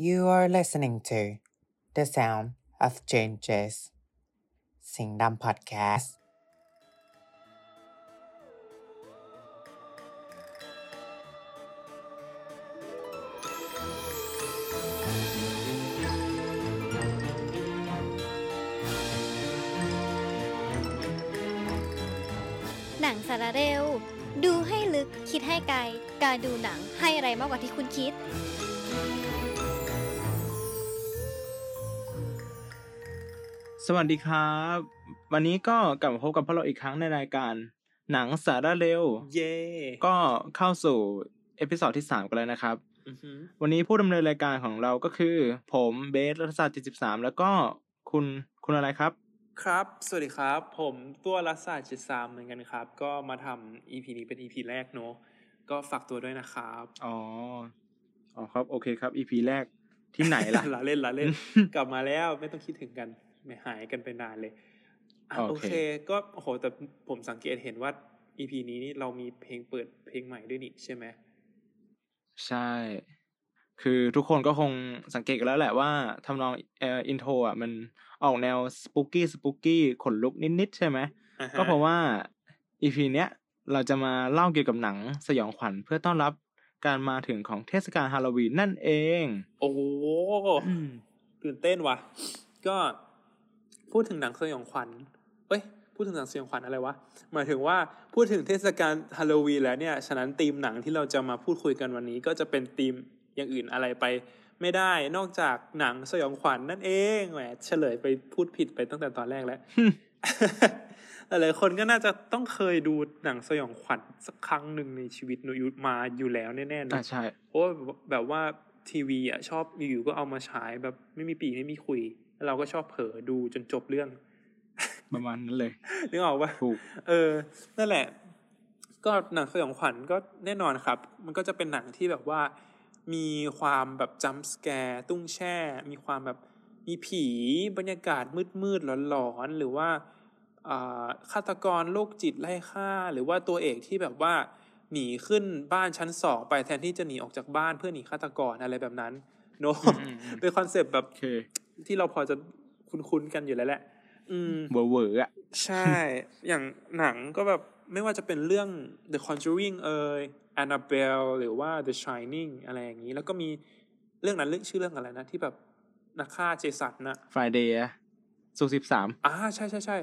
You are listening to The Sound of Changes สิงดำพอดแคสต์ หนังสารเร็ว ดูให้ลึกคิดให้ไกล การดูหนังให้อะไรมากกว่าที่คุณคิด สวัสดีครับ วันนี้ก็กลับมาพบกับพวกเราอีกครั้งในรายการ หนังสาระเร็ว เย่ก็เข้าสู่เอพิ o d ดที่สามกันแล้วนะครับ อือหือวันนี้ผู้ดำเนินรายการของเราก็คือ ผมเบสรัฐศาสตร์73 แล้วก็คุณคุณอะไรครับ ครับ สวัสดีครับ ผมตัวรัศาสตร์จิตสามเหมือนกันครับ ก็มาทำ EP นี้เป็น EP แรกเนอะก็ฝากตัวด้วยนะครับอ๋ออ๋อครับโอเคครับ EP แรกที่ไหนล่ะ ละเล่นละเล่น กลับมาแล้วไม่ต้องคิดถึงกัน ไม่หายกันไปนานเลยอะโอโอเคเค ก็โอ้โหแต่ผมสังเกตเห็นว่า EP นี้นี่เรามีเพลงเปิดเพลงใหม่ด้วยนี่ใช่ไหมใช่ คือทุกคนก็คงสังเกตกันแล้วแหละว่าทำนองเอ่ออินโทรอะมันออกแนวสปูกี้สปูกี้ขนลุกนิดๆใช่ไหมอ่าฮก็เพราะว่า EP เนี้ยเราจะมาเล่าเกี่ยวกับหนังสยองขวัญเพื่อต้อนรับการมาถึงของเทศกาลฮาโลวีนนั่นเอง โอ้โหตื่นเต้นว่ะ ก็ พูดถึงหนังสยองขวัญเอ้ย พูดถึงหนังสยองขวัญอะไรวะ หมายถึงว่าพูดถึงเทศกาลฮาโลวีนแล้วเนี่ย ฉะนั้นธีมหนังที่เราจะมาพูดคุยกันวันนี้ ก็จะเป็นธีมอย่างอื่นอะไรไป ไม่ได้ นอกจากหนังสยองขวัญนั่นเอง แหม เฉลยไปพูดผิดไปตั้งแต่ตอนแรกแล้ว หลายๆคนก็น่าจะต้องเคยดูหนังสยองขวัญสักครั้งหนึ่งในชีวิตอยู่มาอยู่แล้วแน่ๆอ่านะใช่เพราะว่าแบบว่าทีวีอะชอบอยู่ๆก็เอามาฉายแบบไม่มีปีไม่มีคุยแล้ว เราก็ชอบเผลอดูจนจบเรื่อง ประมาณนั้นเลยนึกออกปะถูกเออ นั่นแหละ ก็หนังสยองขวัญก็แน่นอนครับ มันก็จะเป็นหนังที่แบบว่ามีความแบบ jump scare ตุ้งแช่ มีความแบบมีผีบรรยากาศมืดๆหลอนๆหรือว่าอ่าฆาตกรโรคจิตไล่ฆ่า หรือว่าตัวเอกที่แบบว่า หนีขึ้นบ้านชั้นสองไปแทนที่จะหนีออกจากบ้านเพื่อหนีฆาตกรอะไรแบบนั้น โนอืมอืมอืมเป็น concept แบบโอเค ที่เราพอจะคุ้นๆกันอยู่แล้วแหละ อืมเวอร์เวอร์อะ ใช่ อย่างหนังก็แบบไม่ว่าจะเป็นเรื่อง The Conjuring เอ่ย Annabelle หรือว่า The Shining อะไรอย่างนี้ แล้วก็มีเรื่องนั้นเรื่องชื่อเรื่องอะไรนะ ที่แบบนักฆ่าเจสันนะ Friday อะสุกสิบสามอ่าใช่ใช่ใช่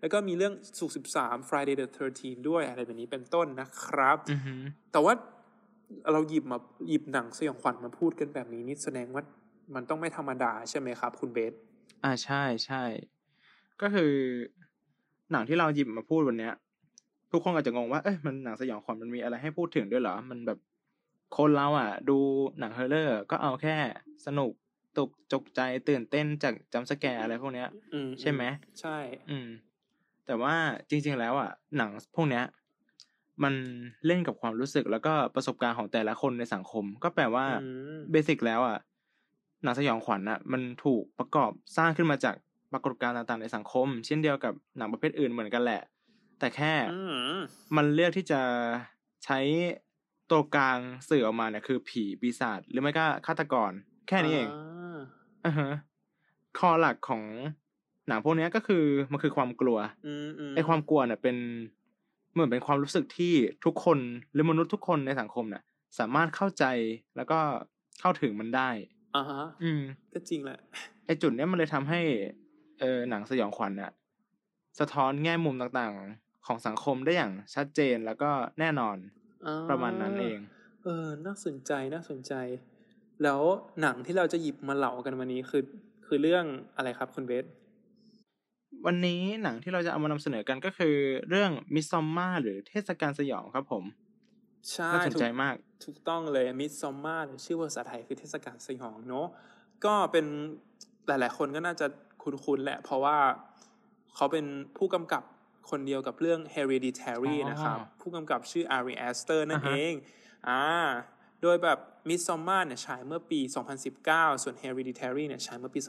แล้วก็มีเรื่องสุกสิบสาม Friday the 13 ด้วยอะไรแบบนี้เป็นต้นนะครับอือหือแต่ว่าเราหยิบมาหยิบหนังสยองขวัญมาพูดกันแบบนี้นี่แสดงว่า มันต้องไม่ธรรมดาใช่ไหมครับ คุณเบส อ่าใช่ใช่ ก็คือ หนังที่เราหยิบมาพูดวันเนี้ย ทุกคนอาจจะงงว่าเอ้ยมันหนังสยองขวัญมันมีอะไรให้พูดถึงด้วยเหรอ มันแบบคนเราอะ ดูหนัง horror ก็เอาแค่สนุกตกจกใจตื่นเต้นจาก jump scare อะไรพวกเนี้ยอืมใช่ไหมใช่ อืม แต่ว่าจริง ๆ แล้วอะ หนังพวกเนี้ย มันเล่นกับความรู้สึกแล้วก็ประสบการณ์ของแต่ละคนในสังคม ก็แปลว่าอืมเบสิกแล้วอะ หนังสยองขวัญอะมันถูกประกอบสร้างขึ้นมาจากปรากฏการณ์ต่างๆในสังคม เช่นเดียวกับหนังประเภทอื่นเหมือนกันแหละ แต่แค่อืมมันเลือกที่จะใช้ตัวกลางสื่อออกมาเนี่ยคือผีปีศาจหรือไม่ก็ฆาตกร แค่นี้เองาอ่าฮะคอหลักของหนังพวกเนี้ยก็คือมันคือความกลัวอืมอืมไอ้ความกลัวเนี่ยเป็นเหมือนเป็นความรู้สึกที่ทุกคนหรือมนุษย์ทุกคนในสังคมเนี่ยสามารถเข้าใจแล้วก็เข้าถึงมันได้ อ่าฮะอืม ก็จริงแหละไอ้จุดเนี้ยมันเลยทำให้เออหนังสยองขวัญเนี่ยสะท้อนแง่มุมต่างๆของสังคมได้อย่างชัดเจนแล้วก็แน่นอนอ่ประมาณนั้นเอง เออ น่าสนใจน่าสนใจ แล้วหนังที่เราจะหยิบมาเหล่ากันวันนี้คือ คือเรื่องอะไรครับคุณเบสวันนี้หนังที่เราจะเอามานำเสนอกันก็คือเรื่องมิซอมมาหรือเทศกาลสยองครับผม ใช่น่าสนใจถูกมาก ถูกต้องเลยมิดซอมมาหรือชื่อภาษาไทยคือเทศกาลสยองเนาะก็เป็นหลาย ๆ คนก็น่าจะคุ้นๆแหละ เพราะว่าเขาเป็นผู้กำกับคนเดียวกับเรื่อง Hereditary อ๋อนะครับ ผู้กำกับชื่อ Ari Aster นั่นอ่าเอฮะงอ่า โดยแบบ Midsommar เนี่ยฉายเมื่อปี 2019 ส่วน Hereditary เนี่ยฉายเมื่อปี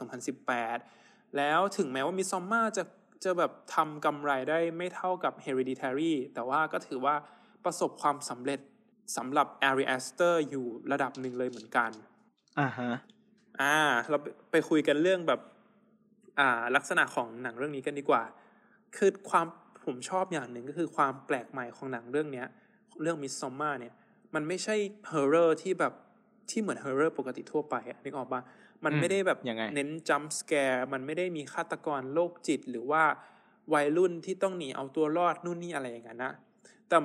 2018 แล้วถึงแม้ว่า Midsommar จะจะแบบทำกำไรได้ไม่เท่ากับ Hereditary แต่ว่าก็ถือว่า ประสบความสำเร็จสำหรับ Ari Aster อยู่ระดับหนึ่งเลยเหมือนกันอ่าฮะอ่า เราไปไปคุยกันเรื่องแบบ อ่า ลักษณะของหนังเรื่องนี้กันดีกว่า คือความผมชอบอย่างหนึ่งก็คือความแปลกใหม่ของหนังเรื่องเนี้ย เรื่องมิสซอมมาเนี่ย มันไม่ใช่ horror ที่แบบที่เหมือน horror ปกติทั่วไปอะนึกออกปะมันอืมไม่ได้แบบยังไงเน้น jump scare มันไม่ได้มีฆาตกรโรคจิต หรือว่าวัยรุ่นที่ต้องหนีเอาตัวรอดนู่นนี่อะไรอย่างนั้นนะแต่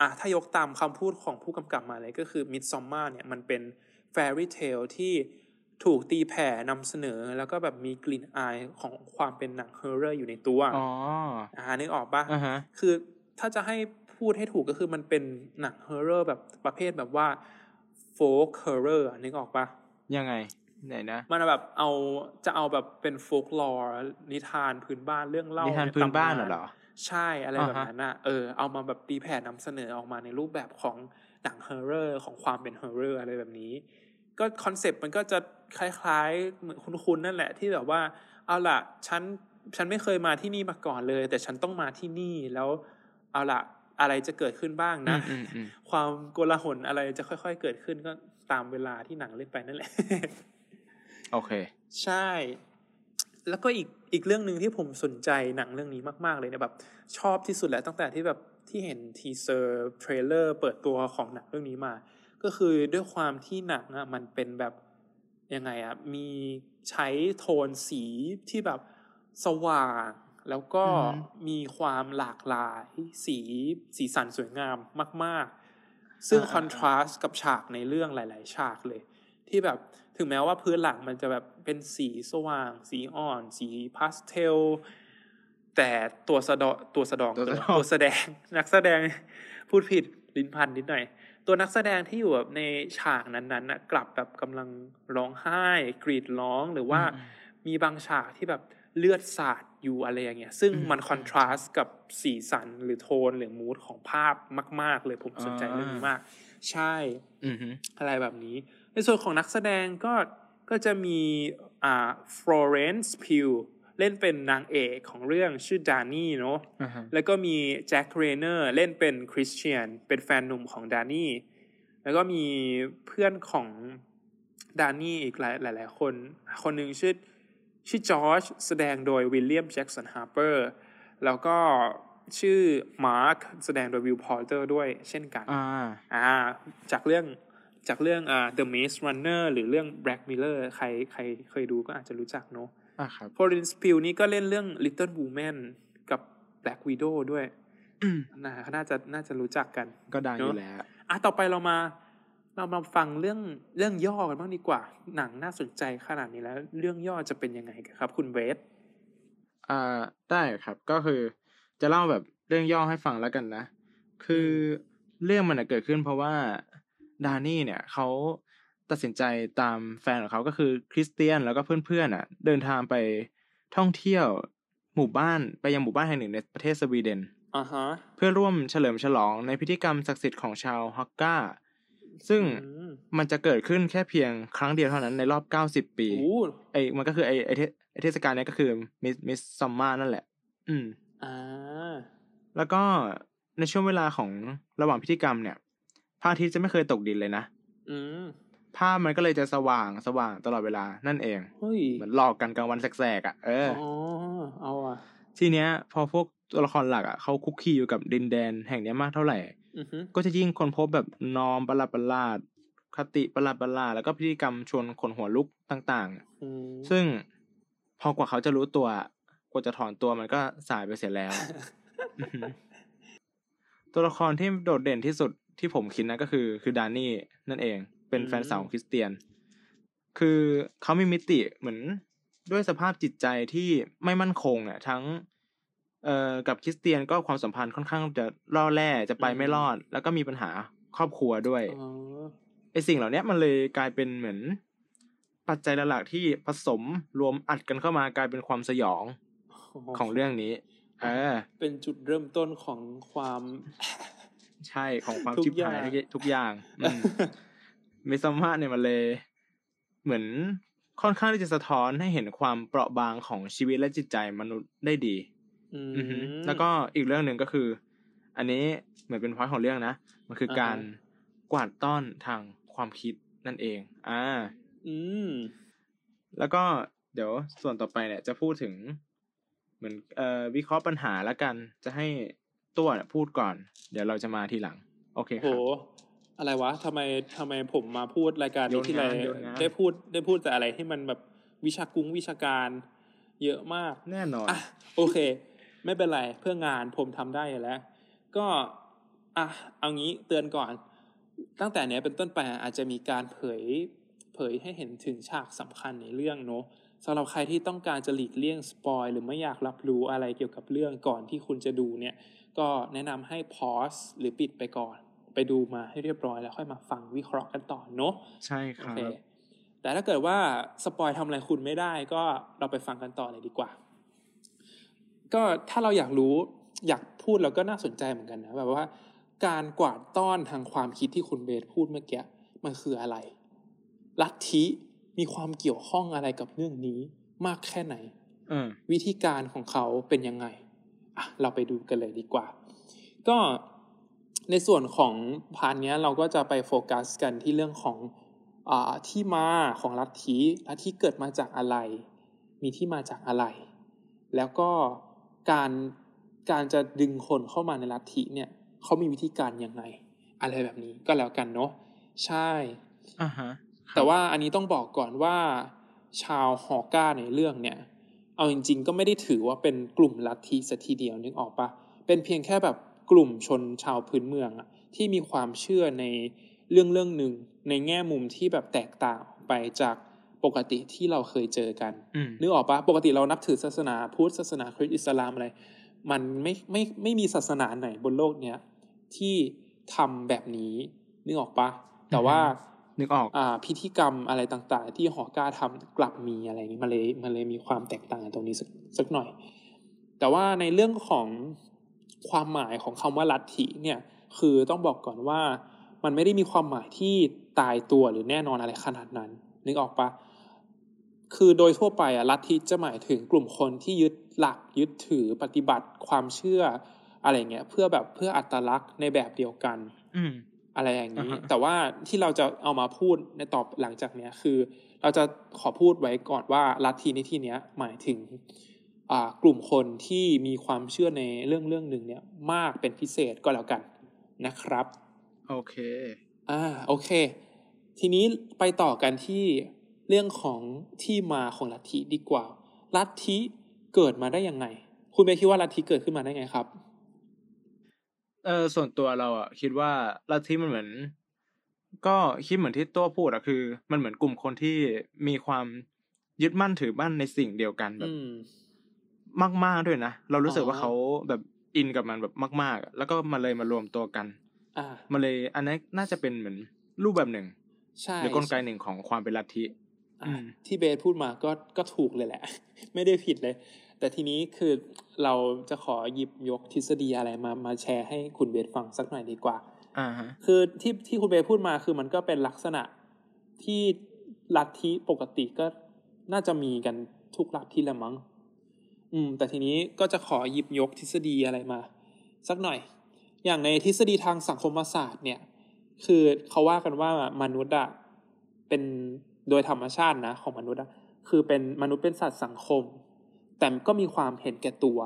อะถ้ายกตามคำพูดของผู้กำกับมาเลยก็คือ Midsommar เนี่ยมันเป็น fairy tale ที่ถูกตีแผ่นำเสนอแล้วก็แบบมีกลิ่นอายของความเป็นหนัง horror อยู่ในตัวอ๋ออ่านึกออกปะอ่าฮะคือถ้าจะให้พูดให้ถูกก็คือมันเป็นหนัง horror แบบประเภทแบบว่า folk horror นึกออกปะยังไงไหนนะมันแบบเอาจะเอาแบบเป็น folklore นิทานพื้นบ้านเรื่องเล่านิทานพื้นบ้านตำนานน่ะเหรอ ใช่อะไรอ่าแบบฮะนั้นน่ะเออเอามาแบบตีแผ่นำเสนอออกมาในรูปแบบของหนัง horror ของความเป็น horror อะไรแบบนี้ ก็คอนเซปต์มันก็จะคล้ายๆเหมือนคุ้นๆนั่นแหละที่แบบว่า เอาล่ะฉันฉันไม่เคยมาที่นี่มาก่อนเลย แต่ฉันต้องมาที่นี่แล้วเอาล่ะอะไรจะเกิดขึ้นบ้างนะอืมอืมอืมความโกลาหลอะไรจะค่อย ๆ เกิดขึ้นก็ตามเวลาที่หนังเล่นไปนั่นแหละ โอเค ใช่ แล้วก็อีก อีกเรื่องหนึ่งที่ผมสนใจหนังเรื่องนี้มากๆเลยเนี่ยแบบชอบที่สุดแหละตั้งแต่ที่แบบที่เห็น teaser trailer เปิดตัวของหนังเรื่องนี้มา ก็คือด้วยความที่หนังอะมันเป็นแบบยังไงอะมีใช้โทนสีที่แบบสว่าง แล้วก็อือฮึมีความหลากหลายสีสีสันสวยงามมาก ๆ ซึ่งอ่าคอนทราสต์กับฉากในเรื่องหลาย ๆ ฉากเลย ที่แบบ ถึงแม้ว่าพื้นหลังมันจะแบบเป็นสีสว่าง สีอ่อน สีพาสเทล แต่ตัวสะดอตัวสะดองตัวสะดองตัวแสดง นักแสดงพูดผิดลิ้นพันนิดหน่อย ตัวนักแสดงที่อยู่แบบในฉากนั้นๆนะกลับแบบกำลังร้องไห้ กรีดร้องหรือว่าอืมมีบางฉากที่แบบเลือดสาดอยู่อะไรอย่างเงี้ย ซึ่งอืมมัน contrast กับสีสันหรือโทนหรือ mood ของภาพมาก ๆ เลยผมสนใจอ่าเรื่องนี้มาก ใช่อืมฮึอะไรแบบนี้ ในส่วนของนักแสดงก็ก็จะมีอ่า Florence Pugh เล่นเป็นนางเอกของเรื่องชื่อดานี่เนาะอ่าฮะแล้วก็มีJack Reynor เล่นเป็นคริสเตียน เป็นแฟนหนุ่มของดานี่ แล้วก็มีเพื่อนของดานี่อีกหลายหลายหลายคน คนหนึ่งชื่อชื่อจอร์จแสดงโดย William Jackson Harper แล้วก็ ชื่อมาร์คแสดงโดย Will Poulter ด้วยเช่นกันอ่าอ่าจากเรื่องจากเรื่องอ่า The Maze Runner หรือเรื่อง Black Mirror ใครใครเคยดูก็อาจจะรู้จักเนอะอ่าครับฟ o ร e น c ์พิวนี่ก็เล่นเรื่อง Little Woman กับ Black Widow ด้วยนะน่าจะน่าจะรู้จักกัน ก็ดังอยู่เนอะแล้วอะต่อไปเรามาเรามาฟังเรื่องเรื่องย่อกันบ้างดีกว่า หนังน่าสนใจขนาดนี้แล้ว เรื่องย่อจะเป็นยังไงครับ คุณเบสอ่าได้ครับก็คือ จะเล่าแบบเรื่องย่อให้ฟังแล้วกันนะ คือเรื่องมันนะเกิดขึ้นเพราะว่าดานี่เนี่ยเขาตัดสินใจตามแฟนของเขาก็คือคริสเตียนแล้วก็เพื่อนๆอะ เดินทางไปท่องเที่ยวหมู่บ้านไปยังหมู่บ้านแห่งหนึ่งในประเทศสวีเดนอ่าฮะเพื่อร่วมเฉลิมฉลองในพิธีกรรมศักดิ์สิทธิ์ของชาวฮอร์กาซึ่งอืมมันจะเกิดขึ้นแค่เพียงครั้งเดียวเท่านั้นในรอบ90ปีโอ้ไอ้มันก็คือไอ้ไอ้เทไอ้เทศกาลเนี้ยก็คือมิสมิสซัมมานั่นแหละ อืมอ่า แล้วก็ในช่วงเวลาของระหว่างพิธีกรรมเนี่ยพระอาทิตย์จะไม่เคยตกดินเลยนะอืมภาพมันก็เลยจะสว่างสว่างตลอดเวลานั่นเองเฮ้ยเหมือนหลอกกันกลางวันแสกๆอะเอออ๋อเอาอะทีเนี้ย พอพวกตัวละครหลักอะเขาคุกคีอยู่กับดินแดนแห่งเนี้ยมากเท่าไหร่อือฮึก็จะยิ่งคนพบแบบนอมประหลาดประหลาดคติประหลาดประหลาดแล้วก็พิธีกรรมชวนขนหัวลุกต่างอืมๆซึ่งพอกว่าเขาจะรู้ตัว กว่าจะถอนตัวมันก็สายไปเสียแล้วอือหือตัวละครที่โดดเด่นที่สุดที่ผมคิดนะก็คือ คือดานนี่นั่นเอง เป็นแฟนสาวของคริสเตียน คือเขามีมิติเหมือนด้วยสภาพจิตใจที่ไม่มั่นคงเนี่ยทั้งเอ่อกับคริสเตียนก็ความสัมพันธ์ค่อนข้างจะล่อแร่จะไปไม่รอด แล้วก็มีปัญหาครอบครัวด้วยอ๋อไอสิ่งเหล่าเนี้ยมันเลยกลายเป็นเหมือน ปัจจัยหลักๆที่ผสมรวมอัดกันเข้ามากลายเป็นความสยอง ของเรื่องนี้เออเป็นจุดเริ่มต้นของความใช่ของความทุกชิบหายอย่างทุกทุกอย่างอืมมิซัมมาเนี่ยมันเลย เหมือนค่อนข้างที่จะสะท้อนให้เห็นความเปราะบางของชีวิตและจิตใจมนุษย์ได้ดีอืมอือฮึแล้วก็อีกเรื่องหนึ่งก็คือ อันนี้เหมือนเป็นพอยของเรื่องนะ มันคือการอ่าฮะกวาดต้อนทางความคิดนั่นเอง อ่า อืม แล้วก็เดี๋ยวส่วนต่อไปเนี่ย จะพูดถึง เหมือนเอ่อวิเคราะห์ปัญหาแล้วกัน จะให้ตัวเนี่ยพูดก่อน เดี๋ยวเราจะมาทีหลัง โอเคคโหรับอะไรวะทำไมทำไมผมมาพูดรายการนี้โยนที่ไรงานโยนงานได้พูดได้พูดแต่อะไรที่มันแบบวิชากุ้งวิชาการ เยอะมากแน่นอนอะโอเค ไม่เป็นไรเพื่องานผมทำได้อยู่แล้ว ก็อะเอางี้เตือนก่อน ตั้งแต่เนี้ยเป็นต้นไปอาจจะมีการเผยเผยให้เห็นถึงฉากสำคัญในเรื่องเนอะ สำหรับใครที่ต้องการจะหลีกเลี่ยง spoil หรือไม่อยากรับรู้อะไรเกี่ยวกับเรื่องก่อนที่คุณจะดูเนี่ยก็แนะนำให้ pause หรือปิดไปก่อน ไปดูมาให้เรียบร้อยแล้วค่อยมาฟังวิเคราะห์กันต่อเนอะใช่ครับโอเคแต่ถ้าเกิดว่า spoil ทำอะไรคุณไม่ได้ก็เราไปฟังกันต่อเลยดีกว่า ก็ถ้าเราอยากรู้อยากพูดเราก็น่าสนใจเหมือนกันนะแบบว่า การกวาดต้อนทางความคิดที่คุณเบสพูดเมื่อกี้มันคืออะไรลัทธิ มีความเกี่ยวข้องอะไรกับเรื่องนี้มากแค่ไหนเออวิธีการของเขาเป็นยังไงอะเราไปดูกันเลยดีกว่า ก็ในส่วนของพาร์ทเนี้ยเราก็จะไปโฟกัสกันที่เรื่องของอาที่มาของลัทธิลัทธิเกิดมาจากอะไร มีที่มาจากอะไร แล้วก็การการจะดึงคนเข้ามาในลัทธิเนี่ยเขามีวิธีการยังไง อะไรแบบนี้ก็แล้วกันเนาะใช่อ่าฮะ แต่ว่าอันนี้ต้องบอกก่อนว่า ชาวฮอก้าในเรื่องเนี่ย เอาจริง ๆ ก็ไม่ได้ถือว่าเป็นกลุ่มลัทธิสัทีเดียวนึกออกปะเป็นเพียงแค่แบบกลุ่มชนชาวพื้นเมืองอะที่มีความเชื่อในเรื่องเรื่องหนึ่งในแง่มุมที่แบบแตกต่างออกไปจากปกติที่เราเคยเจอกันอืมนึกออกปะปกติเรานับถือศาสนาพุทธศาสนาคริสต์อิสลามอะไร มันไม่ไม่ไม่มีศาสนาไหนบนโลกเนี้ยที่ทำแบบนี้นึกออกปะแต่ว่า นึกออกอ่าพิธีกรรมอะไรต่างๆ ที่หอกล้าทำกลับมีอะไรอย่างนี้มันเลยมันเลยมีความแตกต่างกันตรงนี้สักสักหน่อย แต่ว่าในเรื่องของความหมายของคำว่าลัทธิเนี่ยคือต้องบอกก่อนว่ามันไม่ได้มีความหมายที่ตายตัวหรือแน่นอนอะไรขนาดนั้น นึกออกปะคือโดยทั่วไปอะลัทธิจะหมายถึงกลุ่มคนที่ยึดหลักยึดถือปฏิบัติความเชื่ออะไรเงี้ยเพื่อแบบเพื่ออัตลักษณ์ในแบบเดียวกัน อืมอะไรอย่างนี้อ่าฮะแต่ว่าที่เราจะเอามาพูดในตอบหลังจากเนี้ยคือ เราจะขอพูดไว้ก่อนว่าลัทธิในที่เนี้ยหมายถึงอ่ากลุ่มคนที่มีความเชื่อในเรื่องเรื่องหนึ่งเนี่ยมากเป็นพิเศษก็แล้วกันนะครับ โอเค อ่าโอเค ทีนี้ไปต่อกันที่เรื่องของที่มาของลัทธิดีกว่า ลัทธิเกิดมาได้ยังไง คุณเบย์คิดว่าลัทธิเกิดขึ้นมาได้ไงครับ เออส่วนตัวเราอะคิดว่าลัทธิมันเหมือน ก็คิดเหมือนที่ตัวพูดอะคือ มันเหมือนกลุ่มคนที่มีความยึดมั่นถือมั่นในสิ่งเดียวกันแบบอืมมากๆด้วยนะเรารู้สึกว่าอ๋อเขาแบบอินกับมันแบบมากๆอะแล้วก็มาเลยมารวมตัวกันอ่ามาเลยอันนั้นน่าจะเป็นเหมือนรูปแบบหนึ่งใช่หรือกลไกหนึ่งของความเป็นลัทธิอะอืมที่เบสพูดมาก็ก็ถูกเลยแหละ ไม่ได้ผิดเลย แต่ทีนี้คือ เราจะขอหยิบยกทฤษฎีอะไรมามาแชร์ให้คุณเบสฟังสักหน่อยดีกว่าอ่าฮะคือที่ที่คุณเบสพูดมาคือมันก็เป็นลักษณะที่ลัทธิปกติก็น่าจะมีกันทุกลัทธิแหละมั้งอืม แต่ทีนี้ก็จะขอหยิบยกทฤษฎีอะไรมา สักหน่อย อย่างในทฤษฎีทางสังคมศาสตร์เนี่ย คือเขาว่ากันว่ามนุษย์อะเป็นโดยธรรมชาตินะของมนุษย์อะคือเป็นมนุษย์เป็นสัตว์สังคม แต่ก็มีความเห็นแก่ตัว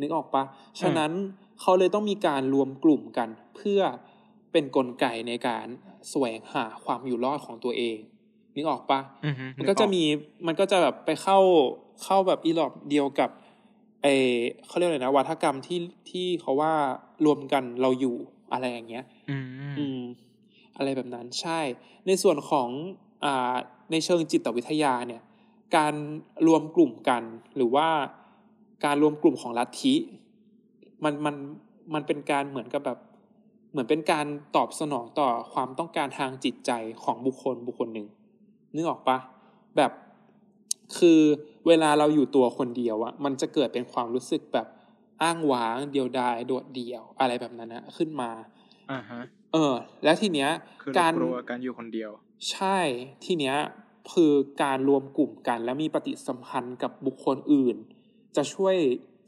นึกออกปะฉะนั้นเขาเลยต้องมีการรวมกลุ่มกัน เพื่อเป็นกลไกในการแสวงหาความอยู่รอดของตัวเองนึกออกปะอือฮึมันก็จะมีมันก็จะแบบไปเข้าเข้าแบบอีหลอบเดียวกับไอเขาเรียกอะไรนะวัฒกรรมที่ที่เขาว่ารวมกันเราอยู่อะไรอย่างเงี้ย อืมอืมอะไรแบบนั้นใช่ ในส่วนของอ่าในเชิงจิตวิทยาเนี่ย การรวมกลุ่มกัน หรือว่าการรวมกลุ่มของลัทธิมันมันมันเป็นการเหมือนกับแบบเหมือนเป็นการตอบสนองต่อความต้องการทางจิตใจของบุคคลบุคคลหนึ่งนึกออกปะแบบคือเวลาเราอยู่ตัวคนเดียวอะมันจะเกิดเป็นความรู้สึกแบบอ้างว้างเดียวดายโดดเดี่ยวอะไรแบบนั้นนะขึ้นมาอ่าฮะเออ แล้วทีเนี้ยคือการเรากลัวการอยู่คนเดียว ใช่ทีเนี้ย คือการรวมกลุ่มกัน และมีปฏิสัมพันธ์กับบุคคลอื่น จะช่วย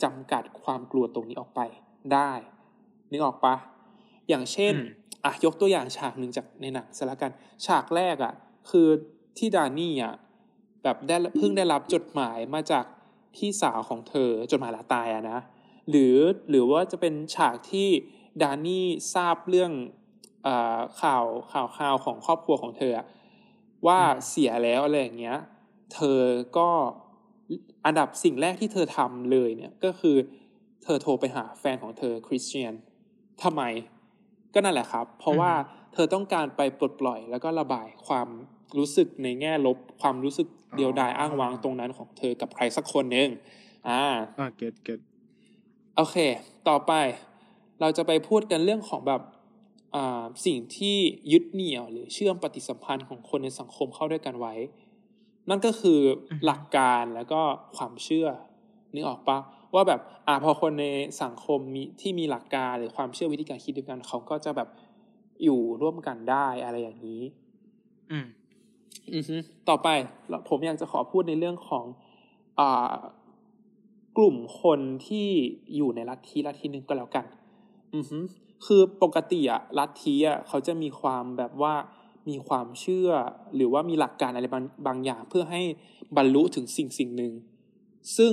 จำกัดความกลัวตรงนี้ออกไปได้นึกออกปะอย่างเช่นอืมอะยกตัวอย่างฉากหนึ่งจากในหนังสละกัน ฉากแรกอะ คือที่ดานี่อะไปแบบได้เพิ่งได้รับจดหมายมาจากพี่สาวของเธอจดหมายลาตายอะนะหรือหรือว่าจะเป็นฉากที่ดานี่ทราบเรื่องอข่าวข่าวข่าวของครอบครัวของเธอ ว่าเสียแล้วอะไรอย่างเงี้ย เธอก็อันดับสิ่งแรกที่เธอทำเลยเนี่ยก็คือเธอโทรไปหาแฟนของเธอคริสเตียนทำไมก็นั่นแหละครับ เพราะว่าเธอต้องการไปปลดปล่อย แล้วก็ระบายความรู้สึกในแง่ลบความรู้สึกเดียวดายอ้างว้างตรงนั้นของเธอกับใครสักคนหนึ่งอ่าอ่าเก็ตเก็ตโอเค ต่อไปเราจะไปพูดกันเรื่องของแบบอ่า สิ่งที่ยึดเหนี่ยวหรือเชื่อมปฏิสัมพันธ์ของคนในสังคมเข้าด้วยกันไว้ นั่นก็คือหลักการแล้วก็ความเชื่อนึกออกปะว่าแบบอ่าพอคนในสังคมมีที่มีหลักการหรือความเชื่อวิธีการคิดด้วยกันเขาก็จะแบบอยู่ร่วมกันได้อะไรอย่างนี้ อืมอือฮึต่อไปผมอยากจะขอพูดในเรื่องของอ่ากลุ่มคนที่อยู่ในลัทธิลัทธิหนึ่งก็แล้วกัน อือฮึ คือปกติอะลัทธิอะเขาจะมีความแบบว่ามีความเชื่อ หรือว่ามีหลักการอะไรบางบางอย่างเพื่อให้บรรลุถึงสิ่งสิ่งหนึ่ง ซึ่ง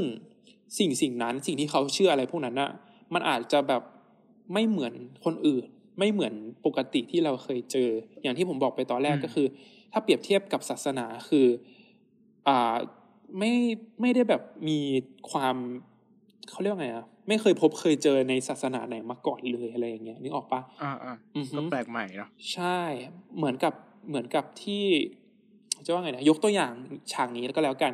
สิ่งสิ่งนั้นสิ่งที่เขาเชื่ออะไรพวกนั้นอะมันอาจจะแบบไม่เหมือนคนอื่น ไม่เหมือนปกติที่เราเคยเจอ อย่างที่ผมบอกไปตอนแรกก็คือ ถ้าเปรียบเทียบกับศาสนาคืออ่าไม่ไม่ได้แบบมีความเขาเรียกไงอะ ไม่เคยพบเคยเจอในศาสนาไหนมาก่อนเลยอะไรอย่างเงี้ยนึกออกปะอ่าอ่าก็แปลกใหม่เนาะใช่เหมือนกับเหมือนกับที่จะว่าไงนะยกตัวอย่างฉากนี้แล้วก็แล้วกัน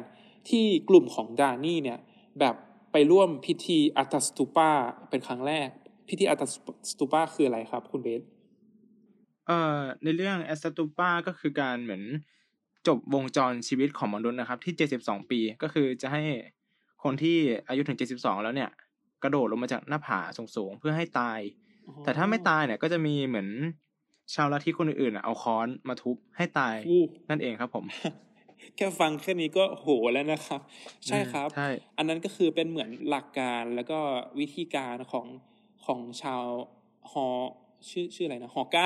ที่กลุ่มของดานี่เนี่ย แบบไปร่วมพิธีอัตสตูปาเป็นครั้งแรก พิธีอัตสตูปาคืออะไรครับ คุณเบสเอ่อในเรื่องอัตสตูปาก็คือการเหมือนจบวงจรชีวิตของมนุษย์นะครับ ที่เจ็ดสิบสองปีก็คือจะให้คนที่อายุถึงเจ็ดสิบสองแล้วเนี่ย กระโดดลงมาจากหน้าผาสูงๆเพื่อให้ตาย แต่ถ้าไม่ตายเนี่ยก็จะมีเหมือนชาวลัทธิคนอื่นๆเอาค้อนมาทุบให้ตายนั่นเองครับผม แค่ฟังแค่นี้ก็โหแล้วนะครับ ใช่ครับใช่อันนั้นก็คือเป็นเหมือนหลักการแล้วก็วิธีการของของชาวฮอชื่อชื่ออะไรนะฮอก้า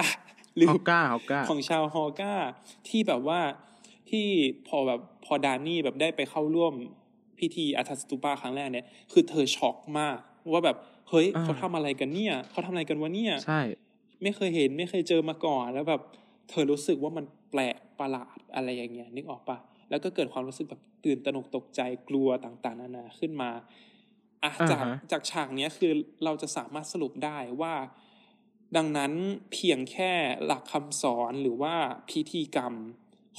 หรือฮอก้าฮอก้าของชาวฮอก้าที่แบบว่าที่พอแบบพอดานี่แบบได้ไปเข้าร่วม พิธีอัตสตูปาครั้งแรกเนี่ยคือเธอช็อกมากว่าแบบเฮ้ยเขาทำอะไรกันเนี่ยเขาทำอะไรกันวะเนี่ยใช่ ไม่เคยเห็นไม่เคยเจอมาก่อน แล้วแบบ เธอรู้สึกว่ามันแปลกประหลาดอะไรอย่างเงี้ยนึกออกปะแล้วก็เกิดความรู้สึกแบบตื่นตระหนกตกใจกลัวต่างๆนานาขึ้นมาอะจากจากฉากนี้คือเราจะสามารถสรุปได้ว่า ดังนั้นเพียงแค่หลักคำสอนหรือว่าพิธีกรรม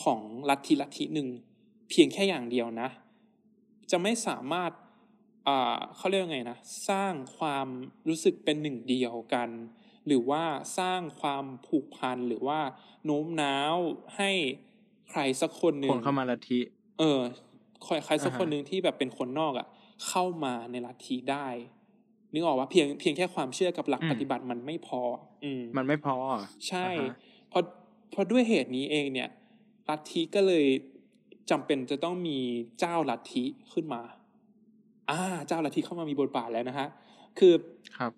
ของลัทธิลัทธิหนึ่งเพียงแค่อย่างเดียวนะ จะไม่สามารถเขาเรียกไงนะสร้างความรู้สึกเป็นหนึ่งเดียวกัน หรือว่าสร้างความผูกพันหรือว่าโน้มน้าวให้ใครสักคนหนึ่งคนเข้ามาลัทธิเออใครสักคนหนึ่งที่แบบเป็นคนนอกอะ เข้ามาในลัทธิได้นึกออกว่าเพียงเพียงแค่ความเชื่อกับหลักปฏิบัติมันไม่พอ อืมมันไม่พอ ใช่เพราะเพราะด้วยเหตุนี้เองเนี่ยลัทธิก็เลย จำเป็นจะต้องมีเจ้าลัทธิขึ้นมา อ่า เจ้าลัทธิเข้ามามีบทบาทแล้วนะฮะ คือครับ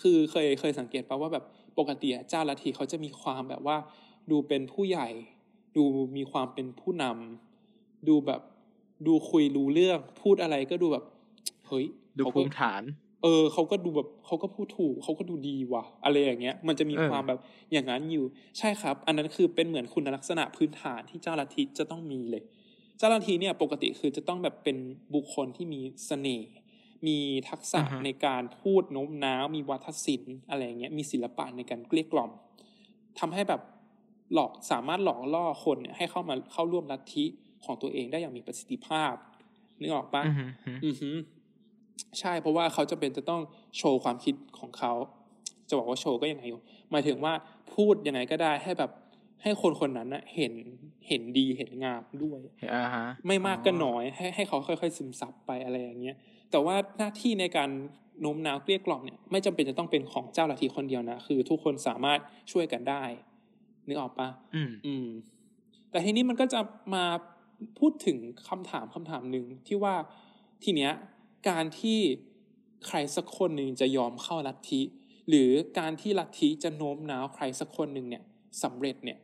คือเคยเคยสังเกตป่าว่าแบบปกติเจ้าลัทธิเขาจะมีความแบบว่า ดูเป็นผู้ใหญ่ ดูมีความเป็นผู้นำดูแบบดูคุยรู้เรื่อง พูดอะไรก็ดูแบบ เฮ้ยดูภูมิฐาน เออเขาก็ดูแบบเขาก็พูดถูกเขาก็ดูดีว่ะ อะไรอย่างเงี้ย มันจะมีความแบบอย่างนั้นอยู่ ใช่ครับ อันนั้นคือเป็นเหมือนคุณลักษณะพื้นฐานที่เจ้าลัทธิจะต้องมีเลย เจ้าลัทธิเนี่ยปกติคือจะต้องแบบเป็นบุคคลที่มีเสน่ห์มีทักษะในการพูดโน้มน้าว มีวัฒนศิลป์อะไรเงี้ยมีศิลปะในการเกลี้ยกล่อมทำให้แบบหลอกสามารถหลอกล่อคนให้เข้ามาเข้าร่วมลัทธิของตัวเองได้อย่างมีประสิทธิภาพนึกออกปะอือฮึ ใช่เพราะว่าเขาจะเป็นจะต้องโชว์ความคิดของเขา จะบอกว่าโชว์ก็ยังไงอยู่หมายถึงว่าพูดยังไงก็ได้ให้แบบให้คนคนนั้นนะเห็นเห็นดีเห็นงามด้วยไม่มากก็น้อยให้ให้เขาค่อย ๆ ซึมซับไปอะไรอย่างเงี้ยแต่ว่าหน้าที่ในการโน้มน้าวเกลี้ยกล่อมเนี่ยไม่จำเป็นจะต้องเป็นของเจ้าลัทธิคนเดียวนะคือ ทุกคนสามารถช่วยกันได้นึกออกปะอืมอืม แต่ทีนี้มันก็จะมาพูดถึงคำถามคำถามหนึ่งที่ว่าทีเนี้ย การที่ใครสักคนหนึ่งจะยอมเข้าลัทธิ หรือการที่ลัทธิจะโน้มน้าวใครสักคนหนึ่งเนี่ยสำเร็จเนี่ย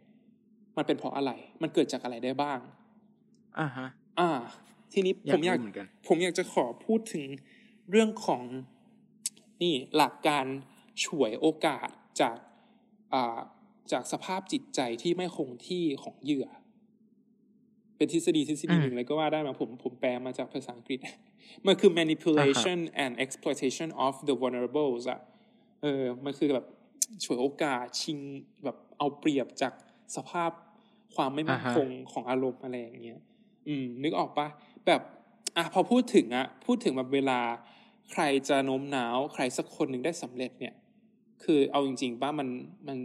มันเป็นเพราะอะไร มันเกิดจากอะไรได้บ้างอ่าฮะอ่า ทีนี้ผมอยากรู้เหมือนกันผมอยากจะขอพูดถึงเรื่องของนี่หลักการฉวยโอกาสจากอ่าจากสภาพจิตใจที่ไม่คงที่ของเหยื่อ เป็นทฤษฎีทฤษฎีหนึ่งเลยก็ว่าได้มาผมผมแปลมาจากภาษาอังกฤษ มันคือ manipulation and exploitation of the vulnerables อะเออมันคือแบบฉวยโอกาสชิงแบบเอาเปรียบจากสภาพความไม่มั่นอ่าฮะคงของอารมณ์อะไรอย่างเงี้ยอืม นึกออกปะแบบอะพอพูดถึงอะพูดถึงแบบเวลาใครจะโน้มน้าว ใครสักคนหนึ่งได้สำเร็จเนี่ย คือเอาจริงๆป่ะมันมัน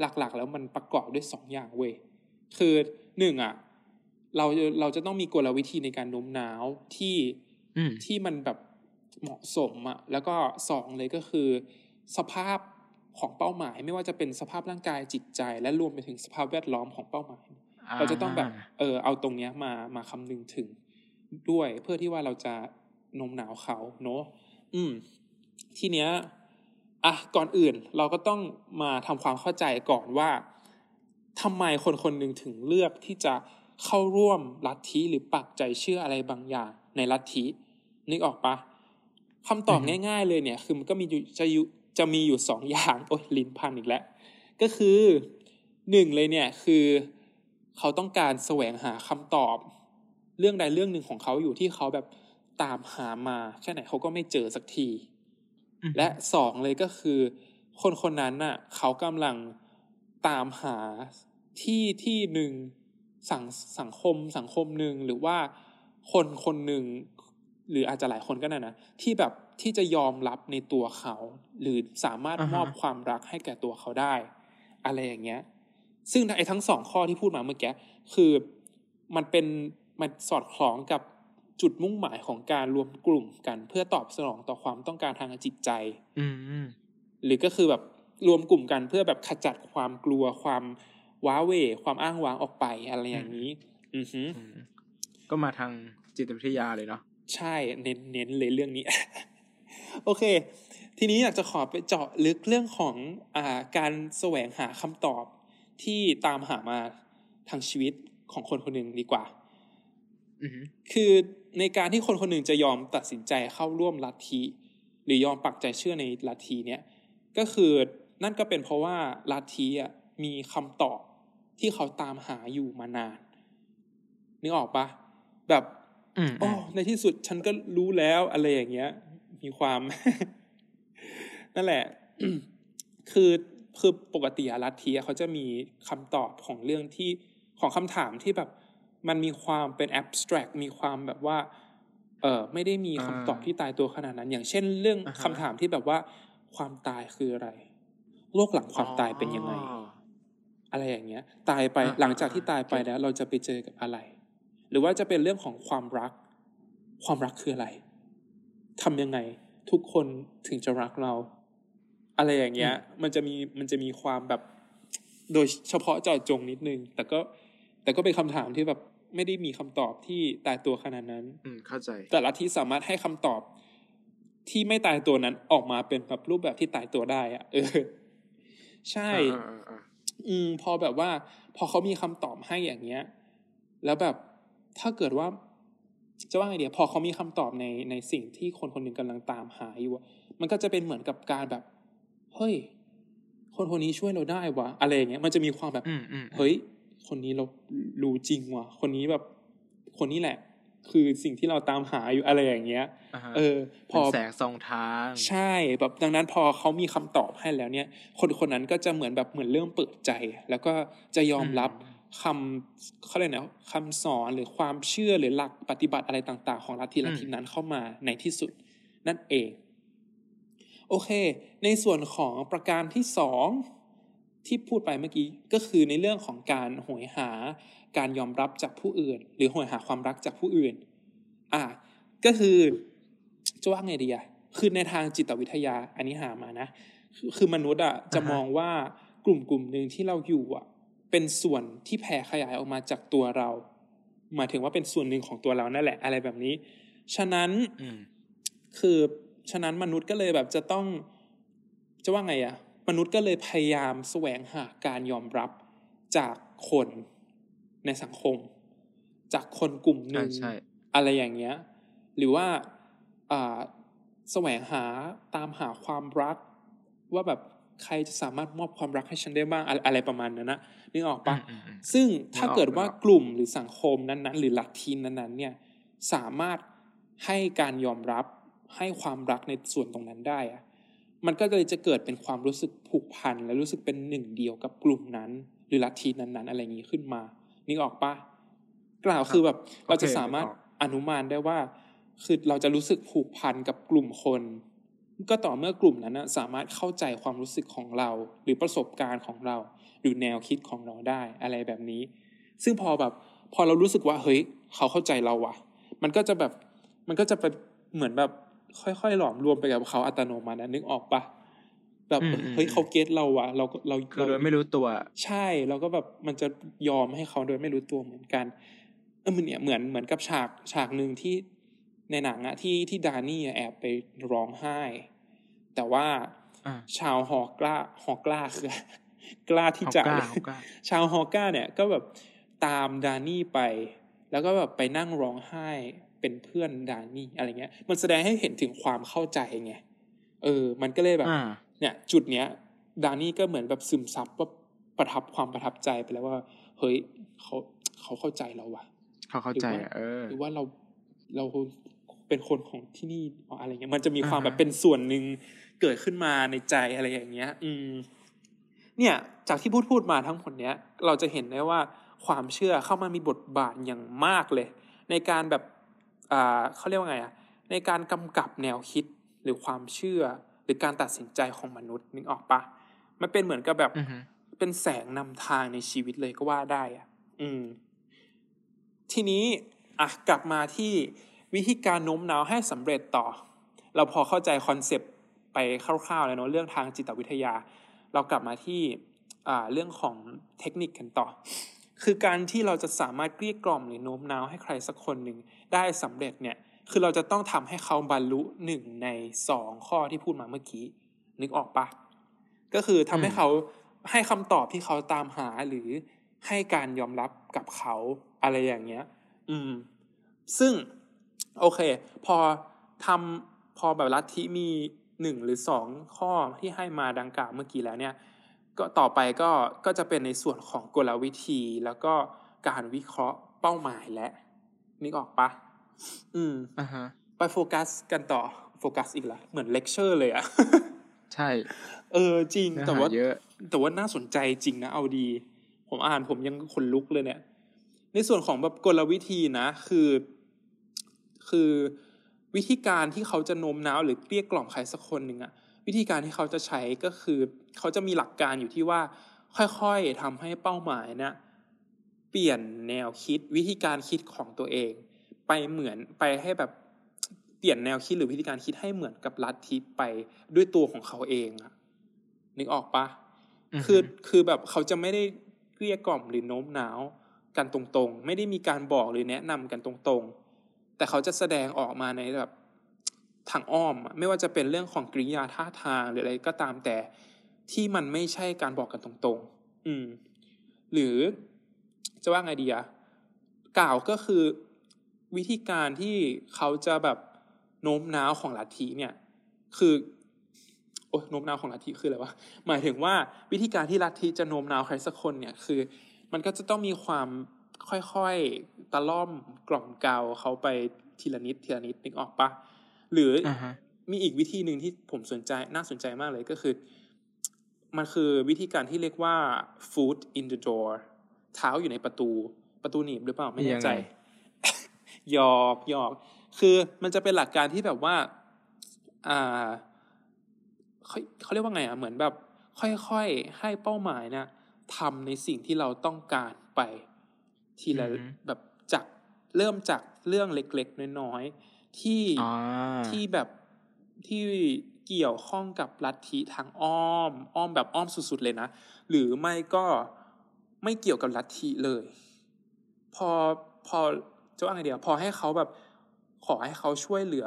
หลักๆ แล้วมันประกอบด้วยสองอย่างเว้ยคือหนึ่งอะ เราเราจะต้องมีกลวิธีในการโน้มน้าวที่อืมที่มันแบบเหมาะสมอะแล้วก็สองเลยก็คือ สภาพของเป้าหมาย ไม่ว่าจะเป็นสภาพร่างกายจิตใจ และรวมไปถึงสภาพแวดล้อมของเป้าหมาย เราจะต้องแบบเออเอาตรงเนี้ยมามาคำนึงถึงด้วยเพื่อที่ว่าเราจะโน้มน้าวเขาเนอะอืม ทีเนี้ยอะก่อนอื่นเราก็ต้องมาทำความเข้าใจก่อนว่าทำไมคนคนหนึ่งถึงเลือกที่จะ เข้าร่วมลัทธิหรือปักใจเชื่ออะไรบางอย่างในลัทธินึกออกปะคำตอบอือฮึง่าย ๆ เลยเนี่ย คือมันก็มีอยู่จะอยู่จะมีอยู่สองอย่างโอ้ยลิ้นพันอีกแล้วก็คือหนึ่งเลยเนี่ยคือเขาต้องการแสวงหาคำตอบ เรื่องใดเรื่องหนึ่งของเขาอยู่ที่เขาแบบตามหามาแค่ไหนเขาก็ไม่เจอสักทีอืมและสองเลยก็คือ คนคนนั้นน่ะเขากำลังตามหาที่ที่หนึ่ง สังสังคมสังคมหนึ่งหรือว่าคนคนหนึ่งหรืออาจจะหลายคนก็ได้นะ ที่แบบที่จะยอมรับในตัวเขา หรือสามารถอ่าฮะมอบความรักให้แก่ตัวเขาได้ อะไรอย่างเงี้ย ซึ่งไอ้ทั้งสองข้อที่พูดมาเมื่อกี้คือมันเป็นมันสอดคล้องกับจุดมุ่งหมายของการรวมกลุ่มกัน เพื่อตอบสนองต่อความต้องการทางจิตใจ อืมอืมหรือก็คือแบบรวมกลุ่มกันเพื่อแบบขจัดความกลัวความ ว้าเหวความอ้างว้างออกไปอะไรอย่างนี้ อือหืออืมก็มาทางจิตวิทยาเลยเนาะใช่เน้นเน้นเลยเรื่องนี้ โอเค ทีนี้อยากจะขอไปเจาะลึกเรื่องของอ่าการแสวงหาคำตอบที่ตามหามาทางชีวิตของคนคนหนึ่งดีกว่าอือหือคือในการที่คนคนหนึ่งจะยอมตัดสินใจเข้าร่วมลัทธิหรือยอมปักใจเชื่อในลัทธิเนี้ยก็คือนั่นก็เป็นเพราะว่าลัทธิอะมีคำตอบ ที่เขาตามหาอยู่มานานนึกออกปะแบบอืมโอ้ในที่สุดฉันก็รู้แล้วอะไรอย่างเงี้ย มีความ นั่นแหละ คือคือปกติอะลัทธิอะเขาจะมีคำตอบของเรื่องที่ของคำถามที่แบบ มันมีความเป็น abstract มีความแบบว่า เออไม่ได้มีคำตอบที่ตายตัวขนาดนั้น อย่างเช่น เรื่องอ่าฮะคำถามที่แบบว่า ความตายคืออะไร โลกหลังความตายเป็นยังไง อ๋ออะไรอย่างเงี้ย ตายไปอ่าหลังจากที่ตายไปอ่าแล้ว เราจะไปเจอกับอะไร หรือว่าจะเป็นเรื่องของความรัก ความรักคืออะไรทำยังไงทุกคนถึงจะรักเรา อะไรอย่างเงี้ย มันจะมีมันจะมีความแบบ โดยเฉพาะเจาะจงนิดนึง แต่ก็ แต่ก็เป็นคำถามที่แบบไม่ได้มีคำตอบที่ตายตัวขนาดนั้น อืมเข้าใจ แต่ละที่สามารถให้คำตอบที่ไม่ตายตัวนั้นออกมาเป็นแบบรูปแบบที่ตายตัวได้อะเออ ใช่ อ่าอ่าอ่าอืม พอแบบว่า พอเขามีคำตอบให้อย่างเงี้ย แล้วแบบถ้าเกิดว่า จะว่าไงเดียพอเขามีคำตอบในในสิ่งที่คนคนหนึ่งกำลังตามหาอยู่อะมันก็จะเป็นเหมือนกับการแบบ เฮ้ย คนคนนี้ช่วยเราได้วะอะไรอย่างเงี้ย มันจะมีความแบบอืมอืมเฮ้ย คนนี้เรารู้จริงว่ะคนนี้แบบ คนนี้แหละ คือสิ่งที่เราตามหาอยู่อะไรอย่างเงี้ยาฮะเออพเป็อนแสงสองทาง ใช่แบบดังนั้นพอเขามีคำตอบให้แล้วเนี่ย คนคนนั้นก็จะเหมือนแบบเหมือนเริ่มเปิดใจ แล้วก็จะยอมรับคำเขาเรียกนะคำสอนหรือความเชื่อหรือหลักปฏิบัติอะไรต่าง ๆ ของลัทธิลัทธินั้นเข้ามาในที่สุดนั่นเอง โอเค ในส่วนของประการที่สอง ที่พูดไปเมื่อกี้ก็คือในเรื่องของการโหยหาการยอมรับจากผู้อื่น หรือโหยหาความรักจากผู้อื่น อะก็คือจะว่าไงดีอะคือในทางจิตวิทยาอันนี้หามานะ คือคือมนุษย์อะจะอ่าฮะมองว่ากลุ่มกลุ่มหนึ่งที่เราอยู่อะเป็นส่วนที่แผ่ขยายออกมาจากตัวเราหมายถึงว่าเป็นส่วนหนึ่งของตัวเรานั่นแหละอะไรแบบนี้ ฉะนั้นอืมคือฉะนั้นมนุษย์ก็เลยแบบจะต้องจะว่าไงอะ มนุษย์ก็เลยพยายามแสวงหาการยอมรับจากคนในสังคม จากคนกลุ่มหนึ่งใช่ใช่อะไรอย่างเงี้ย หรือว่าอ่าแสวงหาตามหาความรัก ว่าแบบใครจะสามารถมอบความรักให้ฉันได้บ้างอะไรอะไรประมาณนั้นนะนึกออกปะอืมอืมซึ่งถ้าเกิดว่านึกออกกลุ่มหรือสังคมนั้นๆ หรือลัทธินั้นๆ เนี่ยสามารถให้การยอมรับให้ความรักในส่วนตรงนั้นได้อะ มันก็เลยจะเกิดเป็นความรู้สึกผูกพันและรู้สึกเป็นหนึ่งเดียวกับกลุ่มนั้น หรือลัทธินั้นๆ อะไรอย่างนี้ขึ้นมานึกออกปะกล่าวคือแบบเราจะสามารถอนุมานได้ว่า คือเราจะรู้สึกผูกพันกับกลุ่มคน ก็ต่อเมื่อกลุ่มนั้นนะสามารถเข้าใจความรู้สึกของเรา หรือประสบการณ์ของเรา หรือแนวคิดของเราได้อะไรแบบนี้ ซึ่งพอแบบพอเรารู้สึกว่าเฮ้ยเขาเข้าใจเราว่ะ มันก็จะแบบมันก็จะไปเหมือนแบบ ค่อยๆหลอมรวมไปกับเขาอัตโนมัตินะนึกออกปะแบบอืมอืมเฮ้ยเขาเก็ตเราว่ะเราก็เราคือโดยไม่รู้ตัว ใช่เราก็แบบมันจะยอมให้เขาโดยไม่รู้ตัวเหมือนกันเออมันเนี่ยเหมือนเหมือนกับฉากฉากหนึ่งที่ในหนังอะที่ที่ดานี่อะแอบไปร้องไห้ แต่ว่าอ่าชาวฮอกล้าฮอกล้าคือกล้าที่จะฮอกล้าฮอกล้าชาวฮอก้าเนี่ยก็แบบตามดานี่ไป แล้วก็แบบไปนั่งร้องไห้ เป็นเพื่อนดานี่อะไรเงี้ย มันแสดงให้เห็นถึงความเข้าใจไงเออ มันก็เลยแบบอ่าเนี่ย จุดเนี้ย ดานี่ก็เหมือนแบบซึมซับว่าประทับความประทับใจไปแล้วว่า เฮ้ยเขาเขาเข้าใจเราว่ะเขาเข้าใจหรือว่าเออหรือว่าเราเราเป็นคนของที่นี่อะไรเงี้ย มันจะมีความอ่าแบฮะบเป็นส่วนหนึ่งเกิดขึ้นมาในใจอะไรอย่างเงี้ย อืม เนี่ย จากที่พูดพูดมาทั้งหมดเนี้ย เราจะเห็นได้ว่าความเชื่อเข้ามามีบทบาทอย่างมากเลย ในการแบบอ่า เขาเรียกว่าไงอะในการกำกับแนวคิดหรือความเชื่อหรือการตัดสินใจของมนุษย์นึกออกปะมันเป็นเหมือนกับแบบอือฮึเป็นแสงนำทางในชีวิตเลยก็ว่าได้อะอืม ทีนี้อะกลับมาที่วิธีการโน้มน้าวให้สำเร็จต่อ เราพอเข้าใจคอนเซปต์ไปคร่าวๆแล้วเนาะเรื่องทางจิตวิทยา เรากลับมาที่อ่าเรื่องของเทคนิคกันต่อ คือการที่เราจะสามารถเกลี้ยกล่อมหรือโน้มน้าวให้ใครสักคนหนึ่ง ได้สำเร็จเนี่ยคือเราจะต้องทำให้เขาบรรลุหนึ่งในสองข้อที่พูดมาเมื่อกี้ นึกออกปะก็คือทำให้อืมเขาให้คำตอบที่เขาตามหาหรือให้การยอมรับกับเขาอะไรอย่างเงี้ย อืม ซึ่ง โอเค พอทำพอแบบลัทธิมีหนึ่งหรือสองข้อที่ให้มาดังกล่าวเมื่อกี้แล้วเนี่ย ก็ต่อไปก็ก็จะเป็นในส่วนของกลวิธีแล้วก็การวิเคราะห์เป้าหมายและ นึกออกปะอืมอ่าฮะไปโฟกัสกันต่อโฟกัสอีกละเหมือนเลคเชอร์เลยอะใช่ เออจริงเนื้อแต่หาว่าเยอะแต่ว่าน่าสนใจจริงนะเอาดี ผมอ่านผมยังขนลุกเลยเนี่ย ในส่วนของแบบกลวิธีนะคือ คือวิธีการที่เขาจะโน้มน้าวหรือเกลี้ยกล่อมใครสักคนหนึ่งอะวิธีการที่เขาจะใช้ก็คือ เขาจะมีหลักการอยู่ที่ว่า ค่อยๆทำให้เป้าหมายเนี่ย เปลี่ยนแนวคิดวิธีการคิดของตัวเอง ไปเหมือนไปให้แบบเปลี่ยนแนวคิดหรือวิธีการคิดให้เหมือนกับลัทธิไปด้วยตัวของเขาเองอะนึกออกปะอือฮึคือคือแบบเขาจะไม่ได้เกลี้ยกล่อมหรือโน้มน้าวกันตรงๆ ไม่ได้มีการบอกหรือแนะนำกันตรงๆ แต่เขาจะแสดงออกมาในแบบทางอ้อมอะไม่ว่าจะเป็นเรื่องของกริยาท่าทางหรืออะไรก็ตามแต่ที่มันไม่ใช่การบอกกันตรงๆ อืม หรือ จะว่าไงดีอะกล่าวก็คือวิธีการที่เขาจะแบบโน้มน้าวของลัทธิเนี่ย คือโอ้ยโน้มน้าวของลัทธิคืออะไรวะหมายถึงว่าวิธีการที่ลัทธิจะโน้มน้าวใครสักคนเนี่ยคือ มันก็จะต้องมีความค่อยๆตะล่อมกล่อมเกลาเขาไปทีละนิดทีละนิดนึกออกปะหรือออ่าฮะมีอีกวิธีหนึ่งที่ผมสนใจน่าสนใจมากเลยก็คือ มันคือวิธีการที่เรียกว่า foot in the door เท้าอยู่ในประตูประตูหนีบหรือเปล่าไม่แน่ใจยังไงหยอกหยอก คือมันจะเป็นหลักการที่แบบว่า อ่าเขาเขาเรียกว่าไงอะเหมือนแบบ ค่อยๆให้เป้าหมายนะทำในสิ่งที่เราต้องการไป ทีละอือฮึแบบจากเริ่มจากเรื่องเล็กๆ น้อยๆ ที่อ่าที่แบบที่เกี่ยวข้องกับลัทธิทางอ้อม อ้อมแบบอ้อมสุดๆเลยนะ หรือไม่ก็ ไม่เกี่ยวกับลัทธิเลย พอพอจะว่าไงเดียวพอให้เขาแบบขอให้เขาช่วยเหลือ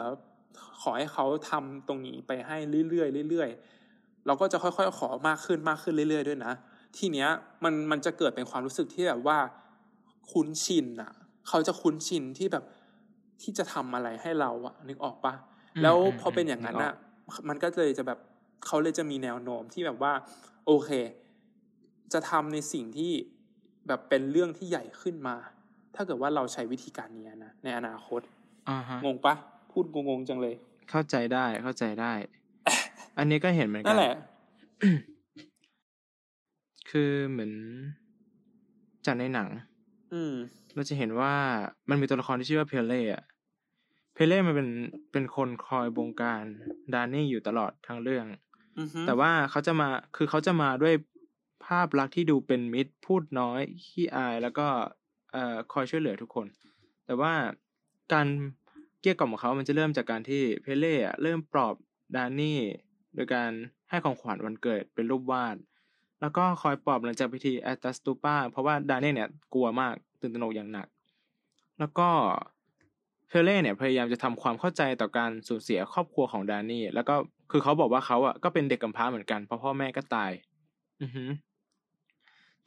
ขอให้เขาทำตรงนี้ไปให้เรื่อยๆเรื่อยๆเราก็จะค่อยๆขอมากขึ้นมากขึ้นเรื่อย ๆ ด้วยนะ ทีเนี้ยมันมันจะเกิดเป็นความรู้สึกที่แบบว่าคุ้นชินอะเขาจะคุ้นชินที่แบบที่จะทำอะไรให้เราอะนึกออกปะอืมแล้วอืมพอเป็นอย่างนั้นนึกออะอกมันก็เลยจะแบบเขาเลยจะมีแนวโน้มที่แบบว่า โอเค จะทำในสิ่งที่แบบเป็นเรื่องที่ใหญ่ขึ้นมา ถ้าเกิดว่าเราใช้วิธีการนี้นะในอนาคตอ่าฮะงงปะพูดงงๆจังเลย เข้าใจได้เข้าใจได้ อันนี้ก็เห็นเหมือนกันั่นแหละ คือเหมือนจากในหนัง อืมเราจะเห็นว่ามันมีตัวละครที่ชื่อว่าเพเล่อะเพเล่มันเป็นเป็นคนคอยบงการดานนี่อยู่ตลอดทั้งเรื่องอือฮึแต่ว่าเขาจะมาคือเขาจะมาด้วย ภาพลักษณ์ที่ดูเป็นมิตร พูดน้อย ขี้อาย แล้วก็เอ่อคอยช่วยเหลือทุกคน แต่ว่าการเกลี้ยกล่อมของเขา มันจะเริ่มจากการที่เพเล่เริ่มปลอบดานนี่ โดยการให้ของขวัญวันเกิดเป็นรูปวาด แล้วก็คอยปลอบหลังจากพิธีแอตตัสตูปาเพราะว่าดานนี่เนี่ยกลัวมากตื่นตระหนกอย่างหนัก แล้วก็เพเล่เนี่ยพยายามจะทำความเข้าใจต่อการสูญเสียครอบครัวของดานนี่ แล้วก็คือเขาบอกว่าเขาอะก็เป็นเด็กกำพร้าเหมือนกันเพราะพ่อแม่ก็ตาย อือฮึ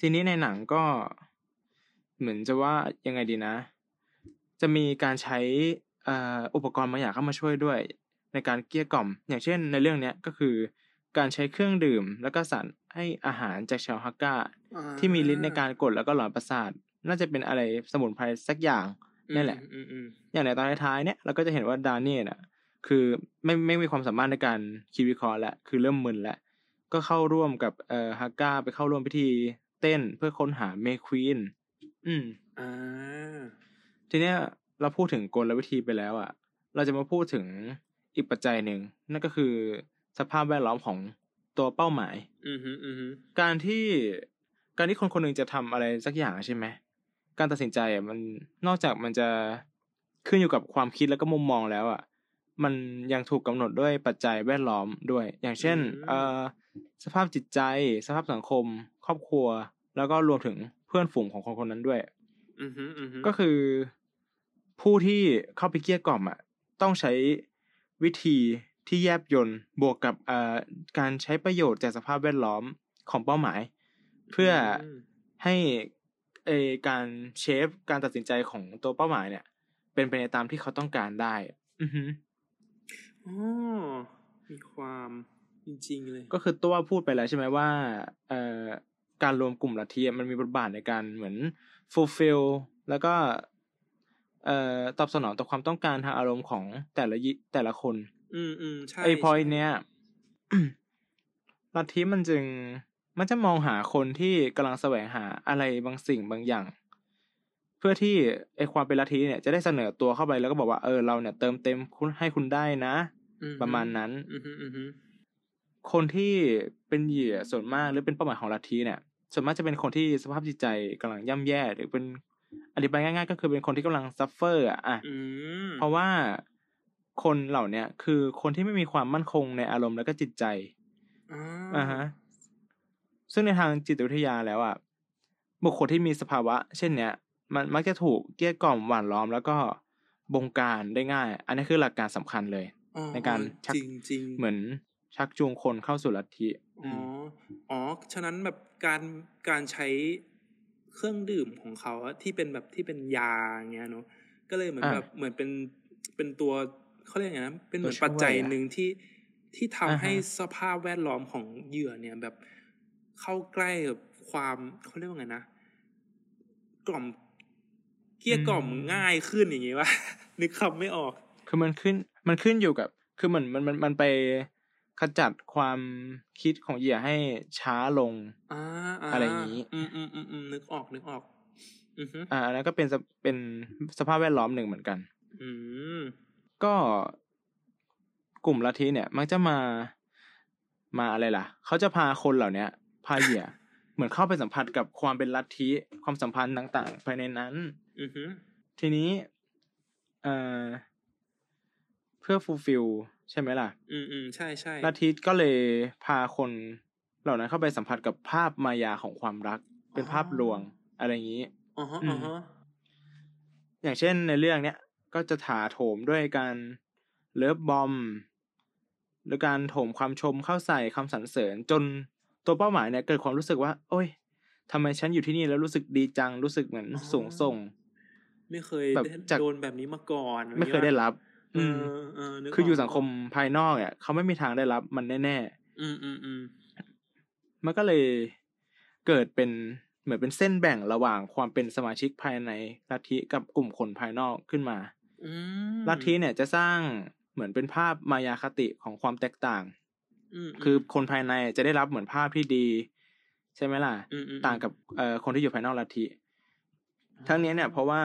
ทีนี้ในหนังก็ เหมือนจะว่า ยังไงดีนะ จะมีการใช้ เอ่อ อุปกรณ์บางอย่างเข้ามาช่วยด้วย ในการเกลี้ยกล่อม อย่างเช่น ในเรื่องเนี้ย ก็คือการใช้เครื่องดื่ม แล้วก็สารให้อาหารจากชาวฮักกาอ่าที่มีฤทธิ์ในการกด แล้วก็หลอนประสาท น่าจะเป็นอะไรสมุนไพรสักอย่างนี่แหละอืมอืมอย่างในตอนท้ายๆเนี่ย เราก็จะเห็นว่าดานนี่น่ะ คือไม่ ไม่มีความสามารถในการคิดวิเคราะห์แล้ว คือเริ่มมึนแล้ว ก็เข้าร่วมกับเอ่อฮักกาไปเข้าร่วมพิธีเต้นเพื่อค้นหาเมควีนอืมอ่าทีเนี้ยเราพูดถึงกลวิธีไปแล้วอะ เราจะมาพูดถึงอีกปัจจัยหนึ่งนั่นก็คือสภาพแวดล้อมของตัวเป้าหมาย อืมฮึอืมฮึการที่การที่คนคนหนึ่งจะทำอะไรสักอย่างใช่ไหมการตัดสินใจอะมันนอกจากมันจะขึ้นอยู่กับความคิดแล้วก็มุมมองแล้วอะ มันยังถูกกำหนดด้วยปัจจัยแวดล้อมด้วย อย่างเช่นเอ่อสภาพจิตใจ สภาพสังคม ครอบครัว แล้วก็รวมถึงเพื่อนฝูงของคนคนนั้นด้วยอืมฮึอืมฮึก็คือ ผู้ที่เข้าไปเกลี้ยกล่อมอะต้องใช้วิธีที่แยบยลบวกกับเอ่อการใช้ประโยชน์จากสภาพแวดล้อมของเป้าหมาย เพื่อให้เออการเชฟการตัดสินใจของตัวเป้าหมายเนี่ย เป็นไปในตามที่เขาต้องการได้ อือฮึ อ๋อมีความจริงๆเลย ก็คือตัวพูดไปแล้วใช่ไหมว่า เอ่อการรวมกลุ่มลัทธิอะมันมีบทบาทในการเหมือน fulfill แล้วก็เอ่อตอบสนองต่อความต้องการทางอารมณ์ของแต่ละยิแต่ละคน อืมอืมใช่ไอ้พอยใช่เนี้ยลัทธิมันจึงมันจะมองหาคนที่กำลังแสวงหาอะไรบางสิ่งบางอย่าง เพื่อที่ไอ้ความเป็นลัทธิเนี่ยจะได้เสนอตัวเข้าไปแล้วก็บอกว่าเออเราเนี่ยเติมเต็มคุณให้คุณได้นะอืฮึ ประมาณนั้นอืมฮึอืมฮึคนที่เป็นเหยื่อส่วนมากหรือเป็นเป้าหมายของลัทธิเนี่ย ส่วนมากจะเป็นคนที่สภาพจิตใจกำลังย่ำแย่ หรือเป็นอธิบายง่ายๆ ก็คือเป็นคนที่กำลัง suffer อะอะอืมเพราะว่าคนเหล่าเนี้ยคือคนที่ไม่มีความมั่นคงในอารมณ์และก็จิตใจอ่าอ่าฮะซึ่งในทางจิตวิทยาแล้วอะบุคคลที่มีสภาวะ เช่นเนี้ยมันมักจะถูกเกลี้ยกล่อมหว่านล้อมแล้วก็บงการได้ง่าย อันนี้คือหลักการสำคัญเลยอ๋อ ในการชักจริงจริงเหมือนชักจูงคนเข้าสู่ลัทธิอ๋ออ๋อฉะนั้นแบบการการใช้เครื่องดื่มของเขาอะที่เป็นแบบที่เป็นยาอย่างเงี้ยเนาะก็เลยเหมือนอ่าแบบเหมือนเป็นเป็นตัวเขาเรียกไงนะเป็นเหมือนตัวช่วยปัจจัยอะหนึ่งที่ที่ทำอ่าฮะให้สภาพแวดล้อมของเหยื่อเนี่ยแบบเข้าใกล้กับความเขาเรียกว่าไงนะกล่อมเกลี้ยกล่อมง่ายขึ้นอย่างงี้วะนึกคำไม่ออก คือมันขึ้น มันขึ้นอยู่กับ คือเหมือนมันมันมันไปขจัดความคิดของเหยื่อให้ช้าลงอ่าาอะไรอย่างงี้ อืมอืมอืมอืมนึกออกนึกออก อือฮึอ่าอันนั้นก็เป็นสเป็นสภาพแวดล้อมหนึ่งเหมือนกัน อืมก็กลุ่มลัทธิเนี่ย มักจะมามาอะไรล่ะ เขาจะพาคนเหล่าเนี้ย พาเหยื่อเหมือนเข้าไปสัมผัสกับความเป็นลัทธิความสัมพันธ์ต่าง ๆ ภายในนั้น อือฮึทีนี้เอ่อเพื่อฟูลฟิลใช่ไหมล่ะ อืมอืมใช่ใช่ลัทธิก็เลยพาคนเหล่านั้นเข้าไปสัมผัสกับภาพมายาของความรัก เป็นภาพลวงอะไรอย่างนี้อ๋อฮะอือ๋อมฮะอย่างเช่นในเรื่องเนี้ยก็จะถาโถมด้วยการเลิฟบอมหรือการโถมความชมเข้าใส่คำสรรเสริญ จนตัวเป้าหมายเนี่ยเกิดความรู้สึกว่า โอ้ยทำไมฉันอยู่ที่นี่แล้วรู้สึกดีจังรู้สึกเหมือนสูงส่ง ไม่เคยแบบได้จากโดนแบบนี้มาก่อน ไม่เคยได้รับเออือมเออนึกคืออยู่กสังคมภายนอกเนี่ยเขาไม่มีทางได้รับมันแน่อืมอืมอืมๆมันก็เลยเกิดเป็นเหมือนเป็นเส้นแบ่งระหว่างความเป็นสมาชิกภายในลัทธิกับกลุ่มคนภายนอกขึ้นมาอืมลัทธิเนี่ยจะสร้างเหมือนเป็นภาพมายาคติของความแตกต่างมคือคนภายในจะได้รับเหมือนภาพที่ดี ใช่ไหมล่ะอืมอืมต่างกับเอ่อคนที่อยู่ภายนอกลัทธิทั้งนี้เนี่ย เพราะว่า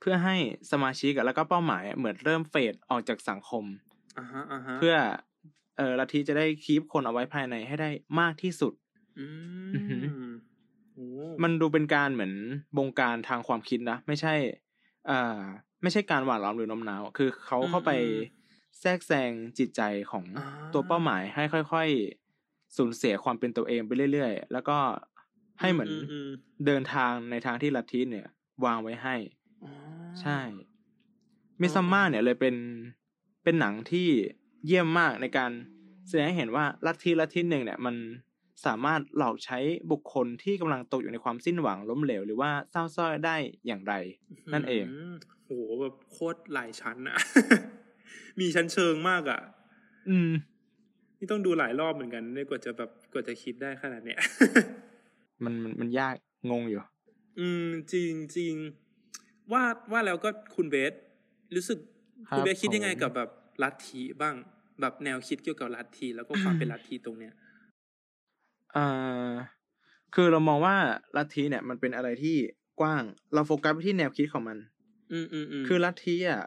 เพื่อให้สมาชิกอะแล้วก็เป้าหมายอะเหมือนเริ่มเฟดออกจากสังคมอ่าฮะอ่าฮะเพื่อเอ่อลัทธิจะได้คีปคนเอาไว้ภายในให้ได้มากที่สุดอือือหือมโอ้มันดูเป็นการเหมือนบงการทางความคิดนะ ไม่ใช่ เอ่อ ไม่ใช่การหวานล้อมหรือโน้มน้าว คือเขาเข้าไปแทรกแซงจิตใจของอ่าตัวเป้าหมายให้ค่อยๆ สูญเสียความเป็นตัวเองไปเรื่อยๆ แล้วก็ให้เหมือนอืมเดินทางในทางที่ลัทธิเนี่ย วางไว้ให้อ๋อ ใช่มิซัมมาเนี่ยเลยเป็นเป็นหนังที่เยี่ยมมากในการแสดงให้เห็นว่าลัทธิลัทธิหนึ่งเนี่ยมันสามารถหลอกใช้บุคคลที่กำลังตกอยู่ในความสิ้นหวังล้มเหลว หรือว่าเศร้าส้อยได้อย่างไร นั่นเองมโหแบบโคตรหลายชั้นอะมีชั้นเชิงมากอะอืม นี่ต้องดูหลายรอบเหมือนกันเนี่ยกว่าจะแบบกว่าจะคิดได้ขนาดเนี้ยมันมันมันยากงงอยู่ อืม จริงจริง ว่าว่าแล้วก็คุณเบสรู้สึกครับคุณเบสคิดยังไงผมกับแบบลัทธิบ้าง แบบแนวคิดเกี่ยวกับลัทธิแล้วก็ความเป็นลัทธิตรงเนี้ยอ่าคือเรามองว่าลัทธิเนี่ย มันเป็นอะไรที่กว้าง เราโฟกัสไปที่แนวคิดของมัน อืมอืมอืมคือลัทธิอะ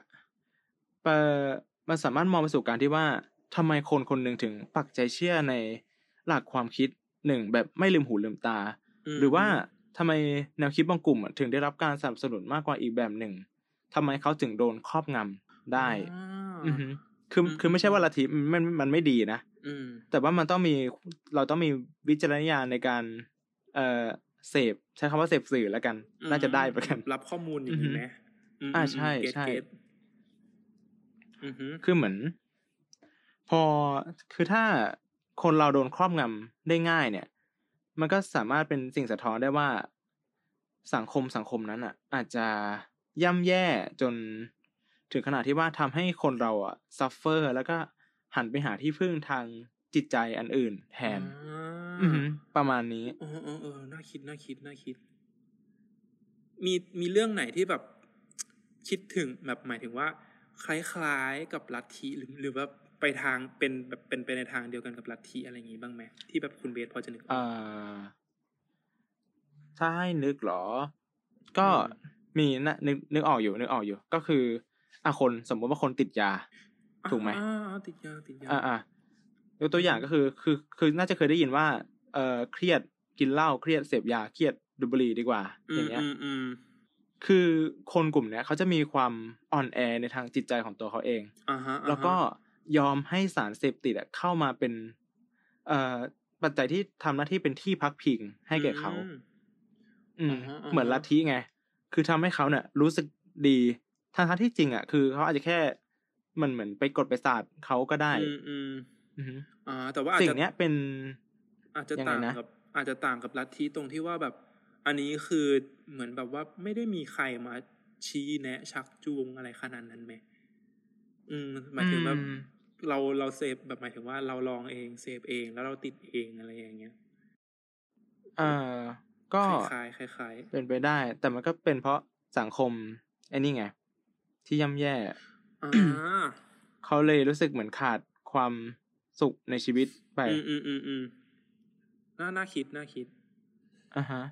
เปอมันสามารถมองไปสู่การที่ว่าทำไมคนคนหนึ่งถึงปักใจเชื่อในหลักความคิดหนึ่งแบบไม่ลืมหูลืมตามหรือว่า ทำไมแนวคิดบางกลุ่มอะถึงได้รับการสนับสนุนมากกว่าอีกแบบหนึ่งทำไมเขาถึงโดนครอบงำได้อ่าอือฮึคืออืมคือไม่ใช่ว่าลัทธิมันมันมันไม่ดีนะอืมแต่ว่ามันต้องมีเราต้องมีวิจารณญาณในการ เอ่อเสพใช้คำว่าเสพสื่อแล้วกัน น่าจะได้ประกัน รับข้อมูลอย่างนี้ไหมมอ่าใช่เก็ตใช่เก็ตอือฮึคือเหมือน พอคือถ้าคนเราโดนครอบงำได้ง่ายเนี่ย มันก็สามารถเป็นสิ่งสะท้อนได้ว่า สังคมสังคมนั้นอะ อาจจะย่ำแย่จนถึงขนาดที่ว่าทำให้คนเราอะซัฟเฟอร์แล้วก็หันไปหาที่พึ่งทางจิตใจอันอื่น แทนอ่าอือหือประมาณนี้เออเออเออน่าคิดน่าคิดน่าคิด มีมีเรื่องไหนที่แบบคิดถึงแบบหมายถึงว่า คล้ายๆกับลัทธิหรือหรือว่า ไปทางเป็นแบบเป็นไปในทางเดียวกันกับลัทธิอะไรอย่างงี้บ้างไหมที่แบบคุณเบสพอจะนึกออกอ่าถ้าให้นึกเหรอ ก็อืมมีนะนึกนึกออกอยู่นึกออกอยู่ ก็คืออะคนสมมติว่าคนติดยา ถูกไหมอ่าอ่าติดยาติดยาอ่าอ่ายกตัวอย่างก็คือ คือคือน่าจะเคยได้ยินว่า เอ่อเครียดกินเหล้าเครียดเสพยาเครียดดูดบุหรี่ดีกว่า อย่างเงี้ยอืมอืมคือคนกลุ่มเนี้ยเขาจะมีความอ่อนแอในทางจิตใจของตัวเขาเองอ่าฮะอ่าฮะแล้วก็ ยอมให้สารเสพติดอะเข้ามาเป็นเอ่อปัจจัยที่ทำหน้าที่เป็นที่พักพิงให้แก่เขา อืมอืมอ่าฮะอ่าฮะเหมือนลัทธิไง คือทำให้เขาเนี่ย รู้สึกดีทางทางที่จริงอะคือเขาอาจจะแค่มันเหมือนไปกดไปศาสตร์เขาก็ได้ อืมอืมอือฮึอ่า แต่ว่าอาจสิ่งจะเนี้ยเป็น อาจจะยังไงต่างนะกับ อาจจะต่างกับลัทธิตรงที่ว่าแบบ อันนี้คือเหมือนแบบว่าไม่ได้มีใครมาชี้แนะ ชักจูงอะไรขนาดนั้นไหมอืมหมายถึงแบบอืม เราเราเสพแบบหมายถึงว่าเราลองเองเสพเองแล้วเราติดเองอะไรอย่างเงี้ยเอ่อก็คล้ายๆคล้ายเป็นไปได้ แต่มันก็เป็นเพราะสังคมไอ้นี่ไง ที่ย่ำแย่ๆอ่าเขาเลยรู้สึกเหมือนขาดความสุขในชีวิตไป อืมอืมอืมอืมน่าน่าคิดน่าคิดอ่าฮะ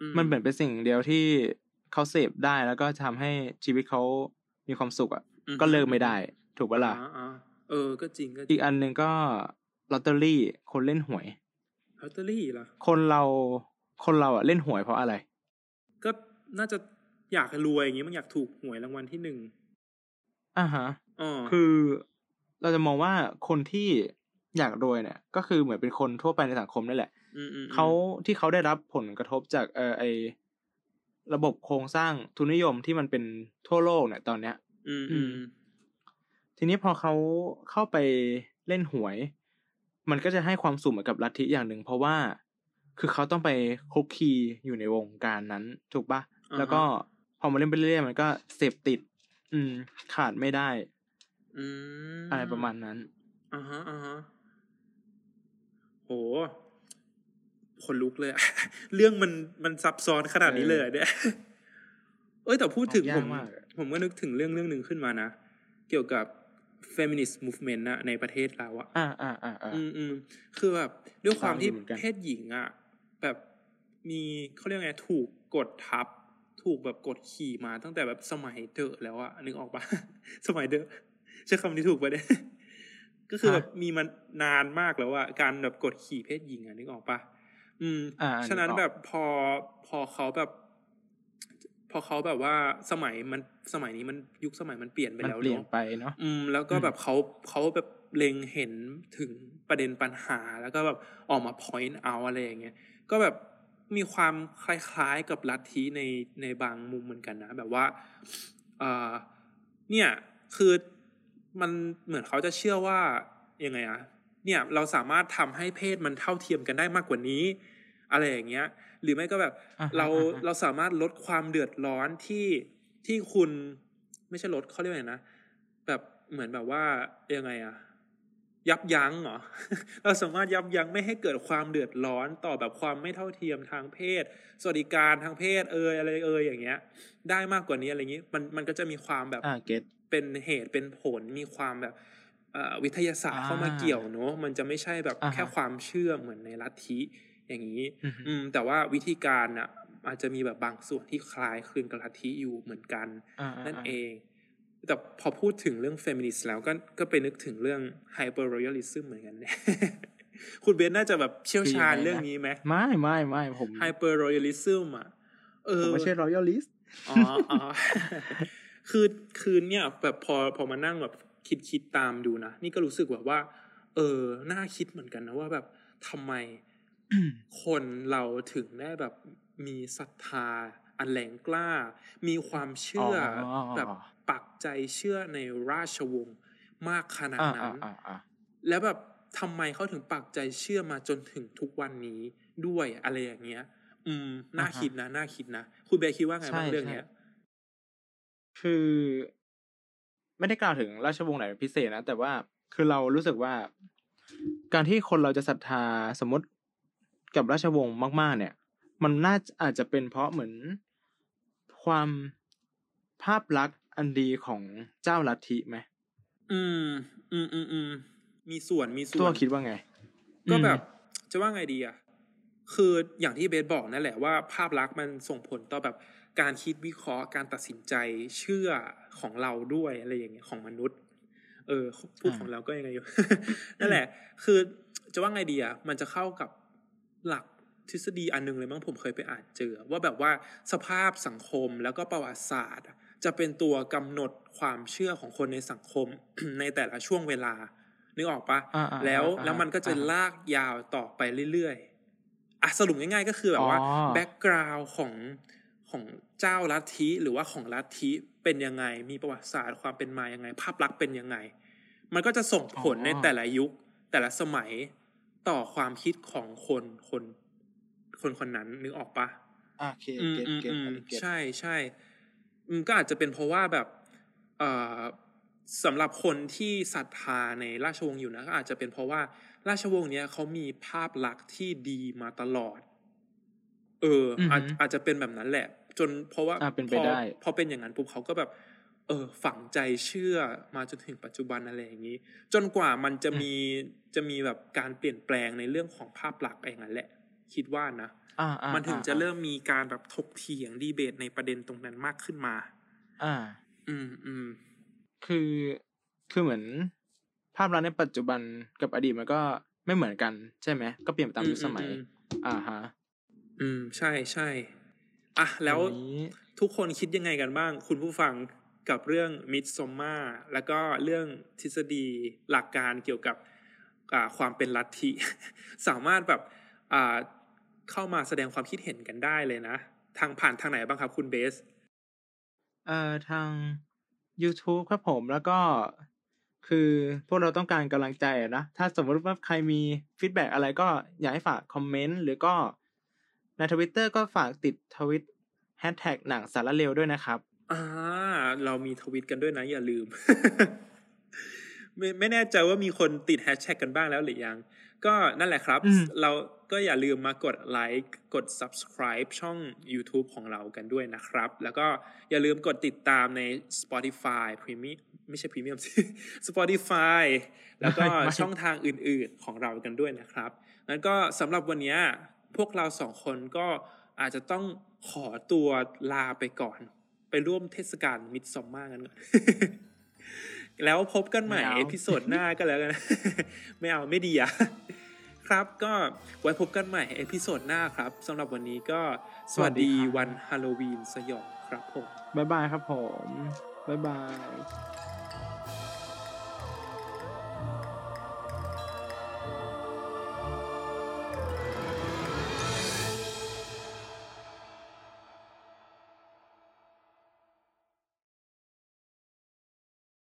อืมันเหมือนเป็นสิ่งเดียวที่เขาเสพได้แล้วก็ทำให้ชีวิตเขามีความสุขอะอืมก็เลิกไม่ได้ ถูกปะล่ะอ่าอ่า เออ ก็จริงก็จริอีงกอันหนึ่งก็ลอตเตอรี่คนเล่นหวยลอตเตอรี่เหรอคนเราคนเราอะเล่นหวยเพราะอะไร ก็น่าจะอยากรวยอย่างงี้มันอยากถูกหวยรางวัลที่หนึ่งอ่าฮะอ๋อคือเราจะมองว่าคนที่อยากรวยเนี่ย ก็คือเหมือนเป็นคนทั่วไปในสังคมนั่นแหละอืมอืมอืมเขาที่เขาได้รับผลกระทบจากเออไอระบบโครงสร้างทุนนิยมที่มันเป็นทั่วโลกเนี่ยตอนเนี้ย อืมอืม ทีนี้พอเขาเข้าไปเล่นหวย มันก็จะให้ความสุขเหมือนกับลัทธิอย่างหนึ่ง เพราะว่าคือเขาต้องไปคุกคีอยู่ในวงการนั้นถูกปะแล้วก็พอมาเล่นไปเรื่อยๆมันก็เสพติด อืม ขาดไม่ได้อืมอะไรประมาณนั้นอ่าฮะอ่าฮะโหคนลุกเลยอะเรื่องมันมันซับซ้อนขนาดนี้เลยเหรอเนี่ยเอ้ยแต่พูดถึงยากผมมากอะผมก็นึกถึงเรื่องเรื่องหนึ่งขึ้นมานะ เกี่ยวกับ feminist movement นะในประเทศเราอะอ่าอ่าอ่าอ่าอืมอืมคือแบบด้วยความที่ฟังอยู่เหมือนกันเพศหญิงอะแบบมีเขาเรียกไงถูกกดทับ ถูกแบบกดขี่มาตั้งแต่แบบสมัยเดอะแล้วอะนึกออกปะสมัยเดอะใช้คำนี้ถูกปะเนี่ยก็คือแบบมีมานานมากแล้วอะการแบบกดขี่เพศหญิงอะนึกออกปะอืมอ่าฉะนั้นนึกออกแบบพอพอเขาแบบ พอเขาแบบว่าสมัยมันสมัยนี้มันยุคสมัยมันเปลี่ยนไปมันแล้วเปลี่ยนเนาะไปเนาะอืม แล้วก็อืมแบบเขาเขาแบบเล็งเห็นถึงประเด็นปัญหา แล้วก็แบบออกมา point out อะไรอย่างเงี้ยก็แบบมีความคล้ายๆกับลัทธิในในบางมุมเหมือนกันนะ แบบว่าเอ่อเนี่ยคือมันเหมือนเขาจะเชื่อว่ายังไงอะเนี่ยเราสามารถทำให้เพศมันเท่าเทียมกันได้มากกว่านี้ อะไรอย่างเงี้ย หรือไม่ก็แบบอ่าฮะเราอ่าฮะเราสามารถลดความเดือดร้อนที่ที่คุณไม่ใช่ลดเขาเรียกว่าไงนะแบบเหมือนแบบว่ายังไงอะยับยั้งเหรอ เราสามารถยับยั้งไม่ให้เกิดความเดือดร้อนต่อแบบความไม่เท่าเทียมทางเพศ สวัสดิการทางเพศเอยอะไรเอยอย่างเงี้ย ได้มากกว่านี้อะไรอย่างงี้มันมันก็จะมีความแบบอ่าเก็ตเป็นเหตุเป็นผลมีความแบบเอ่อวิทยาศาสตร์อ่าเข้ามาเกี่ยวเนอะมันจะไม่ใช่แบบอ่าฮะแค่ความเชื่อเหมือนในลัทธิ อย่างนี้อือฮึอืม แต่ว่าวิธีการน่ะ อาจจะมีแบบบางส่วนที่คล้ายคลึงกับลัทธิอยู่เหมือนกันอ่าอ่านั่นอ่าเอง แต่พอพูดถึงเรื่องเฟมินิสต์แล้วก็ก็ไปนึกถึงเรื่อง hyper royalism เหมือนกันเนี่ยคุณเบนน่าจะแบบเชี่ยวชาญเรื่องนี้ไหมไม่ไม่ไม่ผม hy per royalism อะเอผมอ๋อไม่ใช่ royalist อ๋ออ๋อคือคือเนี่ยแบบพอพอมานั่งแบบคิดคิดตามดูนะ นี่ก็รู้สึกแบบว่า เออ น่าคิดเหมือนกันนะว่าแบบทำไม คนเราถึงได้แบบมีศรัทธา อันแหลงกล้า มีความเชื่อออแบบปักใจเชื่อในราชวงศ์มากขนาดอ่านั้อ่านอ่าอ่าแล้วแบบทำไมเขาถึงปักใจเชื่อมาจนถึงทุกวันนี้ด้วยอะไรอย่างเงี้ย อืม น่าคิดนะน่าคิดนะ คุณเบย์คิดว่าไงบ้างเรื่องเนี้ย คือ ไม่ได้กล่าวถึงราชวงศ์ไหนเป็นพิเศษนะ แต่ว่าคือเรารู้สึกว่า การที่คนเราจะศรัทธาสมมติ กับราชวงศ์มาก ๆ เนี่ย มันน่าจะอาจจะเป็นเพราะเหมือนความภาพลักษณ์อันดีของเจ้าลัทธิไหมอืม อืมอืมอืมมีส่วนมีส่ตัววนคิดว่าไง ก็แบบอืมจะว่าไงดีอะ คืออย่างที่เบสบอกนั่นแหละว่าภาพลักษณ์มันส่งผลต่อแบบการคิดวิเคราะห์การตัดสินใจเชื่อของเราด้วยอะไรอย่างเงี้ยของมนุษย์ เออพูดของเราก็ยังไงอยู่ นั่นแหละ คือจะว่าไงดีอะมันจะเข้ากับ หลักทฤษฎีอันหนึงเลยมั้งผมเคยไปอ่านเจอ ว่าแบบว่าสภาพสังคมแล้วก็ประวัติศาสตร์อะจะเป็นตัวกำหนดความเชื่อของคนในสังคมในแต่ละช่วงเวลานึกออกปะอ่าอ่าแล้วอ่าแล้วมันก็จะอ่าลากยาวต่อไปเรื่อยๆอะสรุปง่ายๆก็คือแบบว่าอ๋อแบ็กกราวด์ของของเจ้าลัทธิหรือว่าของลัทธิเป็นยังไง มีประวัติศาสตร์ความเป็นมายังไง ภาพลักษณ์เป็นยังไง มันก็จะส่งผลในแต่ละยุคแต่ละสมัย ต่อความคิดของคนคนคนคนนั้นนึกออกปะโอเคอืมเก็ตอืมเก็ตอืมอันนี้เก็ตใช่ใช่อืมก็อาจจะเป็นเพราะว่าแบบเอ่อสำหรับคนที่ศรัทธาในราชวงศ์อยู่นะก็อาจจะเป็นเพราะว่าราชวงศ์เนี้ยเขามีภาพลักษณ์ที่ดีมาตลอด เออออาจอาจจะเป็นแบบนั้นแหละ จนเพราะว่าอ่าเป็นไปพอได้พอเป็นอย่างนั้นปุ๊บเขาก็แบบ เออฝังใจเชื่อมาจนถึงปัจจุบันอะไรอย่างนี้ จนกว่ามันจะมีจะมีแบบการเปลี่ยนแปลงในเรื่องของภาพลักษณ์อย่างนั้นแหละ คิดว่านะอ่าอ่ามันถึงอ่าจะเริ่มมีการแบบถกเถียงดีเบตในประเด็นตรงนั้นมากขึ้นมา อ่า อืมอืมคือคือเหมือน ภาพลักษณ์ในปัจจุบันกับอดีตมันก็ไม่เหมือนกัน ใช่ไหมก็เปลี่ยนไปตามยุคสมัยอืมอ่าฮะ อืม ใช่ใช่อะแล้วอันนี้ทุกคนคิดยังไงกันบ้าง คุณผู้ฟัง กับเรื่องมิดซอมมาแล้วก็เรื่องทฤษฎีหลักการเกี่ยวกับความเป็นลัทธิ สามารถแบบเข้ามาแสดงความคิดเห็นกันได้เลยนะ ทางผ่านทางไหนบ้างครับคุณเบสเอ่อทาง YouTube ครับผมแล้วก็คือพวกเราต้องการกำลังใจนะ ถ้าสมมติว่าใครมี feedback อะไรก็อยากให้ฝากคอมเมนต์หรือก็ในทวิตเตอร์ก็ฝากติดทวิตแฮชแท็กหนังสาระเร็วด้วยนะครับ อ่า เรามีทวิตกันด้วยนะ อย่าลืม ไม่ไม่แน่ใจว่ามีคนติดแฮชแท็กกันบ้างแล้วหรือยัง ก็นั่นแหละครับอืมเราก็อย่าลืมมากดไลค์กด subscribe ช่อง YouTube ของเรากันด้วยนะครับ แล้วก็อย่าลืมกดติดตามใน Spotify Premium ไม่ใช่ Premium สิ Spotify แล้วก็ไม่ไม่ช่องทางอื่นๆของเรากันด้วยนะครับแล้วก็สำหรับวันนี้พวกเราสองคนก็อาจจะต้องขอตัวลาไปก่อน ไปร่วมเทศกาล Midsommar กันก่อนแล้วพบกันใหม่ไม่เอา episode หน้าก็แล้วกัน ไม่เอาไม่ดีอะครับก็ไว้พบกันใหม่ episode หน้าครับสำหรับวันนี้ก็สวัสดีวันฮาโลวีนสยองครับผม บ๊ายบายครับผม บ๊ายบาย